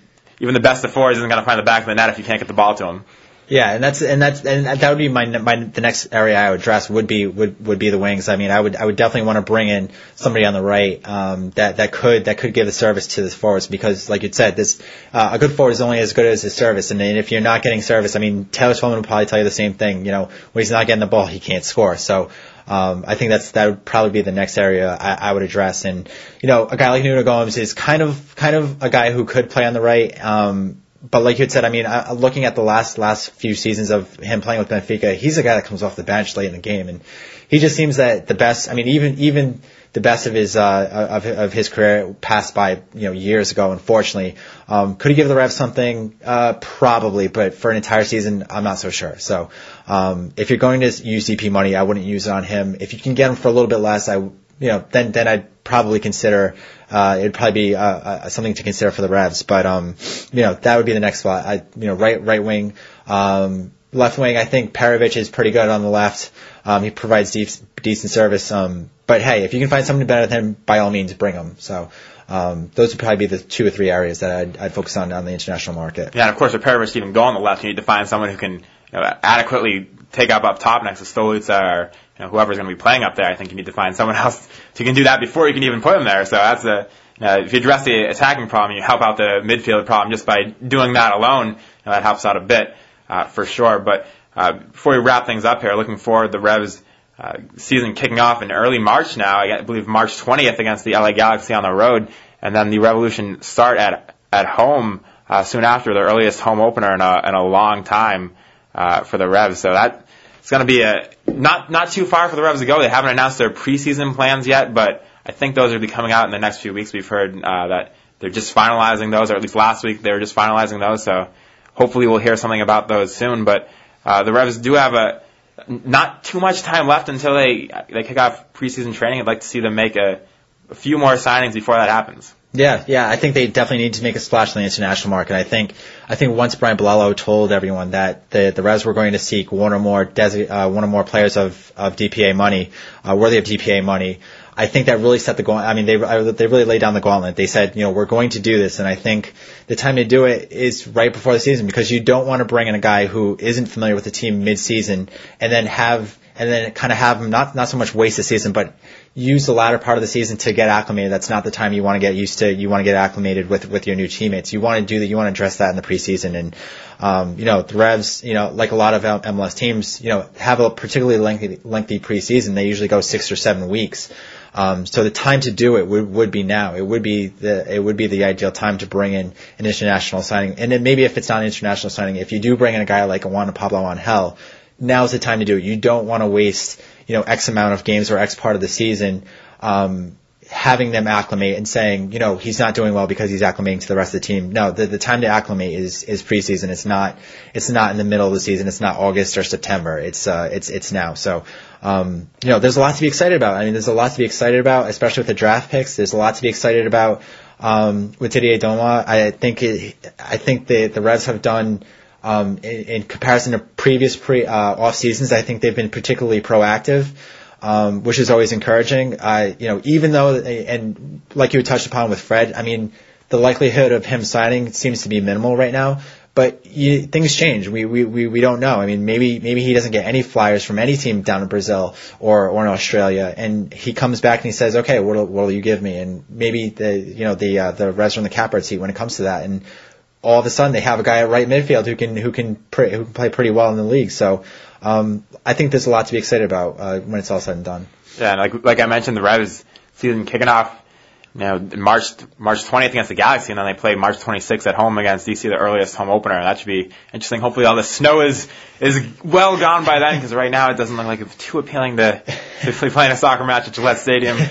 even the best of fours isn't going to find the back of the net if you can't get the ball to him. Yeah, and that's and that's and that would be my my the next area I would address would be would would be the wings. I mean, I would I would definitely want to bring in somebody on the right um, that that could that could give the service to the forwards because, like you said, this uh, a good forward is only as good as his service, and if you're not getting service, I mean, Taylor Twellman would probably tell you the same thing. You know, when he's not getting the ball, he can't score. So. Um, I think that's that would probably be the next area I, I would address. And you know, a guy like Nuno Gomes is kind of kind of a guy who could play on the right. Um, but like you had said, I mean, uh, looking at the last last few seasons of him playing with Benfica, he's a guy that comes off the bench late in the game, and he just seems that the best. I mean, even even the best of his uh, of of his career passed by you know years ago. Unfortunately, um, could he give the Revs something? Uh, probably, but for an entire season, I'm not so sure. So um, if you're going to use DP money, I wouldn't use it on him. If you can get him for a little bit less, I you know then then I'd probably consider uh, it'd probably be uh, uh, something to consider for the Revs. But um, you know that would be the next spot. I you know right right wing. Um, left wing, I think Perovic is pretty good on the left. Um, he provides deep, decent service. Um, but hey, if you can find somebody better than him, by all means, bring him. So um, those would probably be the two or three areas that I'd, I'd focus on on the international market. Yeah, and of course, if Perovic even go on the left, you need to find someone who can you know, adequately take up up top next to Stolica or you know, whoever's going to be playing up there. I think you need to find someone else who can do that before you can even put him there. So that's a if you address the attacking problem, you help out the midfield problem just by doing that alone. You know, that helps out a bit uh, for sure. But uh, before we wrap things up here, looking forward the Revs uh, season kicking off in early March now. I believe March 20th against the LA Galaxy on the road, and then the Revolution start at at home uh, soon after, the earliest home opener in a in a long time uh, for the Revs. So that it's going to be a not not too far for the Revs to go. They haven't announced their preseason plans yet, but I think those will be coming out in the next few weeks. We've heard uh, that they're just finalizing those, or at least last week they were just finalizing those. So hopefully we'll hear something about those soon. But uh, the Revs do have a not too much time left until they they kick off preseason training. I'd like to see them make a, a few more signings before that happens. Yeah, yeah, I think they definitely need to make a splash in the international market. I think, I think once Brian Bilello told everyone that the the Revs were going to seek one or more desi- uh, one or more players of of DPA money, uh, worthy of DPA money, I think that really set the goal. I mean, they they really laid down the gauntlet. They said, you know, we're going to do this, and I think the time to do it is right before the season because you don't want to bring in a guy who isn't familiar with the team mid-season and then have and then kind of have him not not so much waste the season, but use the latter part of the season to get acclimated. That's not the time you want to get used to. You want to get acclimated with with your new teammates. You want to do that. You want to address that in the preseason. And um, you know, the Revs, you know, like a lot of MLS teams, you know, have a particularly lengthy lengthy preseason. They usually go six or seven weeks. Um, so the time to do it would, would be now. It would be the it would be the ideal time to bring in an international signing. And then maybe if it's not an international signing, if you do bring in a guy like Juan Pablo Angel, now's the time to do it. You don't want to waste you know X amount of games or X part of the season. Um, having them acclimate and saying, you know, he's not doing well because he's acclimating to the rest of the team. No, the, the time to acclimate is, is preseason. It's not, it's not in the middle of the season. It's not August or September. It's, uh, it's, it's now. So, um, you know, there's a lot to be excited about. I mean, there's a lot to be excited about, especially with the draft picks. There's a lot to be excited about, um, with Didier Domi. I think it, I think the, the Revs have done, um, in, in comparison to previous pre, uh, off seasons, I think they've been particularly proactive um, which is always encouraging. I, you know, even though, and like you touched upon with Fred, I mean, the likelihood of him signing seems to be minimal right now. But you, things change. We, we, we, we don't know. I mean, maybe, maybe he doesn't get any flyers from any team down in Brazil or, or in Australia. And he comes back and he says, okay, what'll, what'll you give me? And maybe the, you know, the, uh, the are on the catbird seat when it comes to that. And all of a sudden they have a guy at right midfield who can, who can, pre- who can play pretty well in the league. So, um, I think there's a lot to be excited about uh, when it's all said and done. Yeah, and like like I mentioned, the Revs season kicking off, you know, March March 20th against the Galaxy, and then they play March 26th at home against DC, the earliest home opener. That should be interesting. Hopefully, all the snow is is well gone by then, because right now it doesn't look like it's too appealing to to be playing a soccer match at Gillette Stadium.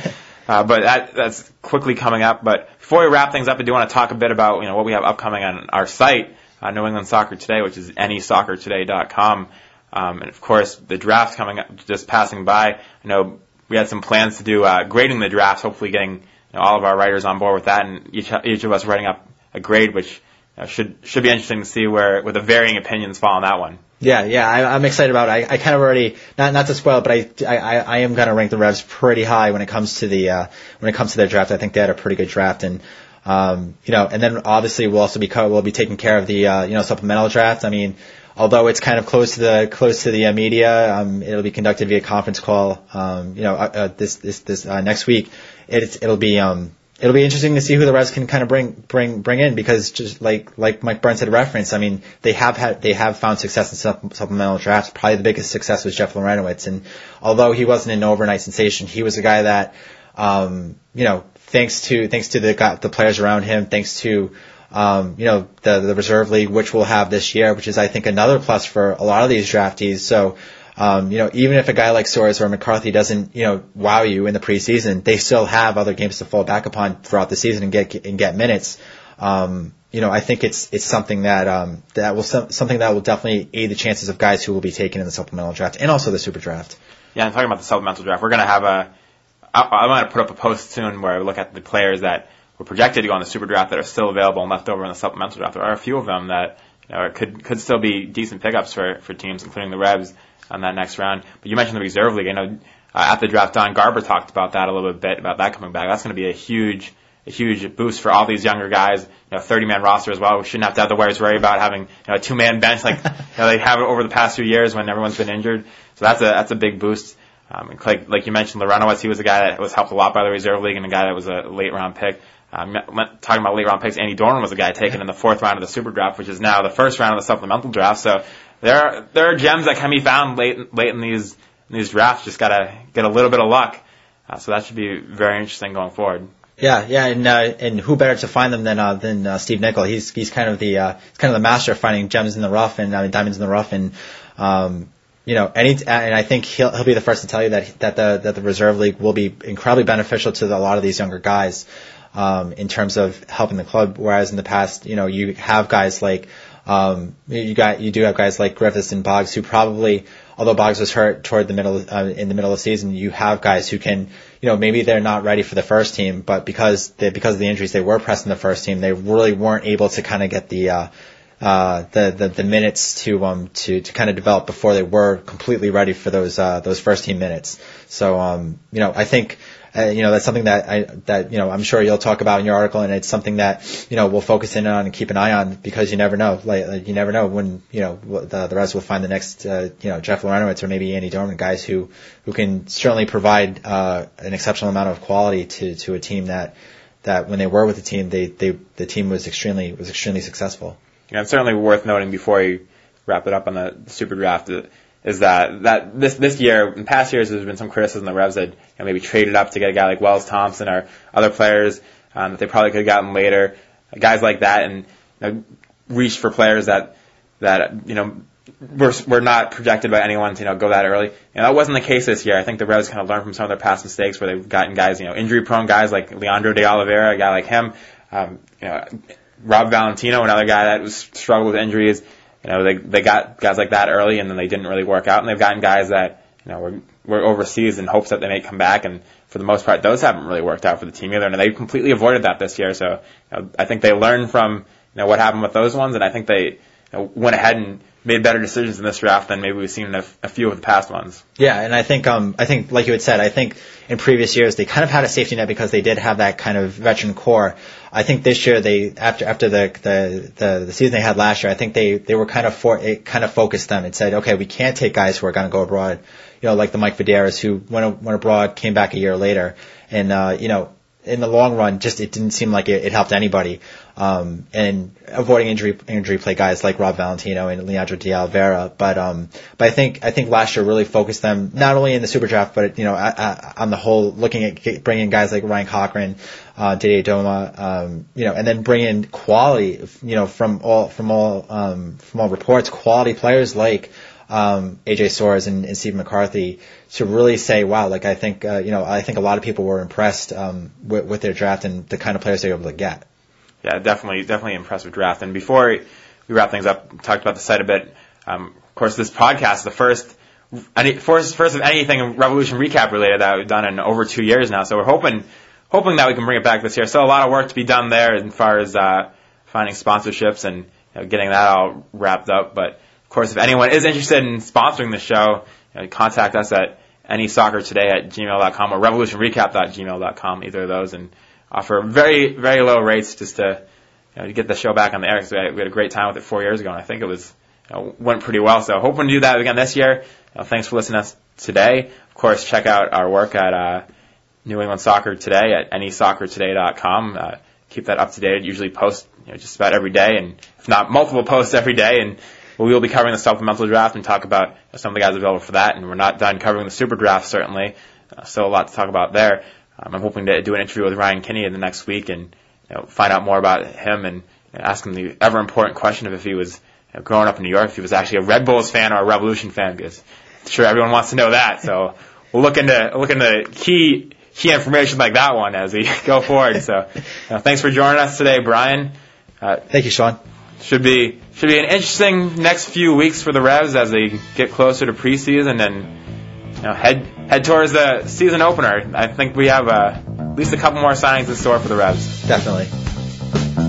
Uh, but that, that's quickly coming up. But before we wrap things up, I do want to talk a bit about you know what we have upcoming on our site, uh, New England Soccer Today, which is nesoccertoday.com. Um, and of course, the draft coming up, just passing by. I know we had some plans to do uh, grading the drafts. Hopefully, getting you know, all of our writers on board with that, and each each of us writing up a grade, which you know, should should be interesting to see where where the varying opinions fall on that one. Yeah, yeah, I, I'm excited about it. I, I kind of already not not to spoil, it, but I I, I am going to rank the Revs pretty high when it comes to the uh, when it comes to their draft. I think they had a pretty good draft, and um, you know, and then obviously we'll also be we'll be taking care of the uh, you know supplemental draft. I mean although it's kind of close to the close to the uh, media, um, it'll be conducted via conference call. Um, you know, uh, uh, this this this uh, next week, it's it'll be um it'll be interesting to see who the Revs can kind of bring bring bring in because just like like Mike Burns had referenced, I mean they have had they have found success in supp- supplemental drafts. Probably the biggest success was Jeff Larentowicz, and although he wasn't an overnight sensation, he was a guy that um you know thanks to thanks to the the players around him, thanks to um, you know, the, the reserve league, which we'll have this year, which is, I think, another plus for a lot of these draftees. So, um, you know, even if a guy like Soares or McCarthy doesn't, you know, wow you in the preseason, they still have other games to fall back upon throughout the season and get and get minutes. Um, you know, I think it's it's something that um, that will something that will definitely aid the chances of guys who will be taken in the supplemental draft and also the super draft. Yeah, I'm talking about the supplemental draft. We're to have a. I, I'm to put up a post soon where I look at the players that were projected to go on the super draft that are still available and left over in the supplemental draft. There are a few of them that you know, could could still be decent pickups for for teams, including the Revs on that next round. But you mentioned the reserve league. I know uh, at the draft, Don Garber talked about that a little bit about that coming back. That's going to be a huge a huge boost for all these younger guys. You know, 30 man roster as well. We shouldn't have to have the Warriors worry about having you know, a two man bench like you know, they have it over the past few years when everyone's been injured. So that's a that's a big boost. Um, like like you mentioned, Larentowicz, he was a guy that was helped a lot by the reserve league and a guy that was a late round pick. Um, talking about late round picks, Andy Dorman was a guy taken in the fourth round of the super draft, which is now the first round of the supplemental draft. So there are there are gems that can be found late late in these in these drafts. Just gotta get a little bit of luck. Uh, so that should be very interesting going forward. Yeah, yeah, and uh, and who better to find them than uh, than uh, Steve Nicol? He's he's kind of the uh, he's kind of the master of finding gems in the rough and uh, diamonds in the rough, and um, you know, any and I think he'll he'll be the first to tell you that that the that the reserve league will be incredibly beneficial to the, a lot of these younger guys um, in terms of helping the club. Whereas in the past, you know, you have guys like um, you got you do have guys like Griffiths and Boggs who probably although Boggs was hurt toward the middle uh, in the middle of the season, you have guys who can, you know, maybe they're not ready for the first team, but because they, because of the injuries, they were pressing the first team. They really weren't able to kind of get the uh, uh, the, the the minutes to um to to kind of develop before they were completely ready for those uh, those first team minutes. So um you know I think uh, you know, that's something that I, that, you know, I'm sure you'll talk about in your article and it's something that, you know, we'll focus in on and keep an eye on because you never know, like, uh, you never know when, you know, the, the Revs will find the next, uh, you know, Jeff Larentowicz or maybe Andy Dorman, guys who, who can certainly provide, uh, an exceptional amount of quality to, to a team that, that when they were with the team, they, they, the team was extremely, was extremely successful. Yeah, it's certainly worth noting before you wrap it up on the super draft is that that this this year in past years there's been some criticism the Revs had you know, maybe traded up to get a guy like Wells Thompson or other players um, that they probably could have gotten later, guys like that, and you know, reached for players that that you know were were not projected by anyone to you know go that early. And that wasn't the case this year. I think the Revs kind of learned from some of their past mistakes where they've gotten guys you know injury prone guys like Leandro de Oliveira, a guy like him, um, you know Rob Valentino, another guy that was struggled with injuries you know, they they got guys like that early, and then they didn't really work out, and they've gotten guys that you know were were overseas in hopes that they may come back, and for the most part, those haven't really worked out for the team either, and they completely avoided that this year. So you know, I think they learned from you know what happened with those ones, and I think they you know, went ahead and made better decisions in this draft than maybe we've seen in a, a few of the past ones. Yeah, and I think um I think like you had said, I think in previous years they kind of had a safety net because they did have that kind of veteran core. I think this year they after after the the the, the season they had last year, I think they they were kind of for it kind of focused them and said, okay, we can't take guys who are going to go abroad. You know, like the Mike Vidaras who went went abroad, came back a year later, and uh, you know in the long run, just it didn't seem like it, it helped anybody. Um, and avoiding injury injury play guys like Rob Valentino and Leandro de Oliveira. But um, but I think I think last year really focused them not only in the super draft, but you know on the whole, looking at bringing guys like Ryan Cochrane, uh, Didier Domi, um, you know, and then bring in quality, you know, from all from all um, from all reports, quality players like um, AJ Soares and, and Steve McCarthy to really say, wow, like I think, uh, you know, I think a lot of people were impressed um, with, with their draft and the kind of players they were able to get. Yeah, definitely, definitely impressive draft. And before we wrap things up, talked about the site a bit. Um, of course, this podcast is the first, any, first, first of anything Revolution recap related that we've done in over two years now. So we're hoping, hoping that we can bring it back this year. Still a lot of work to be done there as far as uh, finding sponsorships and you know, getting that all wrapped up. But of course, if anyone is interested in sponsoring the show, you know, contact us at today at gmail.com or revolutionrecap.gmail.com, either of those, and offer very, very low rates just to, you know, get the show back on the air. Cause we, had, we had a great time with it four years ago, and I think it was you know, went pretty well. So hoping to do that again this year. Thanks for listening to us today. Of course, check out our work at uh, New England Soccer Today at nesoccertoday.com. Uh, keep that up to date. Usually post you know, just about every day, and if not multiple posts every day, and we will be covering the supplemental draft and talk about some of the guys available for that. And we're not done covering the super draft, certainly. Uh, still a lot to talk about there. Um, I'm hoping to do an interview with Ryan Kinne in the next week and you know, find out more about him and ask him the ever important question of if he was you know, growing up in New York, if he was actually a Red Bulls fan or a Revolution fan, because sure everyone wants to know that. So we'll look into look into key key information like that one as we go forward. So uh, thanks for joining us today, Brian. Uh, Thank you, Sean. should be should be an interesting next few weeks for the Revs as they get closer to preseason and know head head towards the season opener. I think we have uh, at least a couple more signings in store for the Revs. Definitely.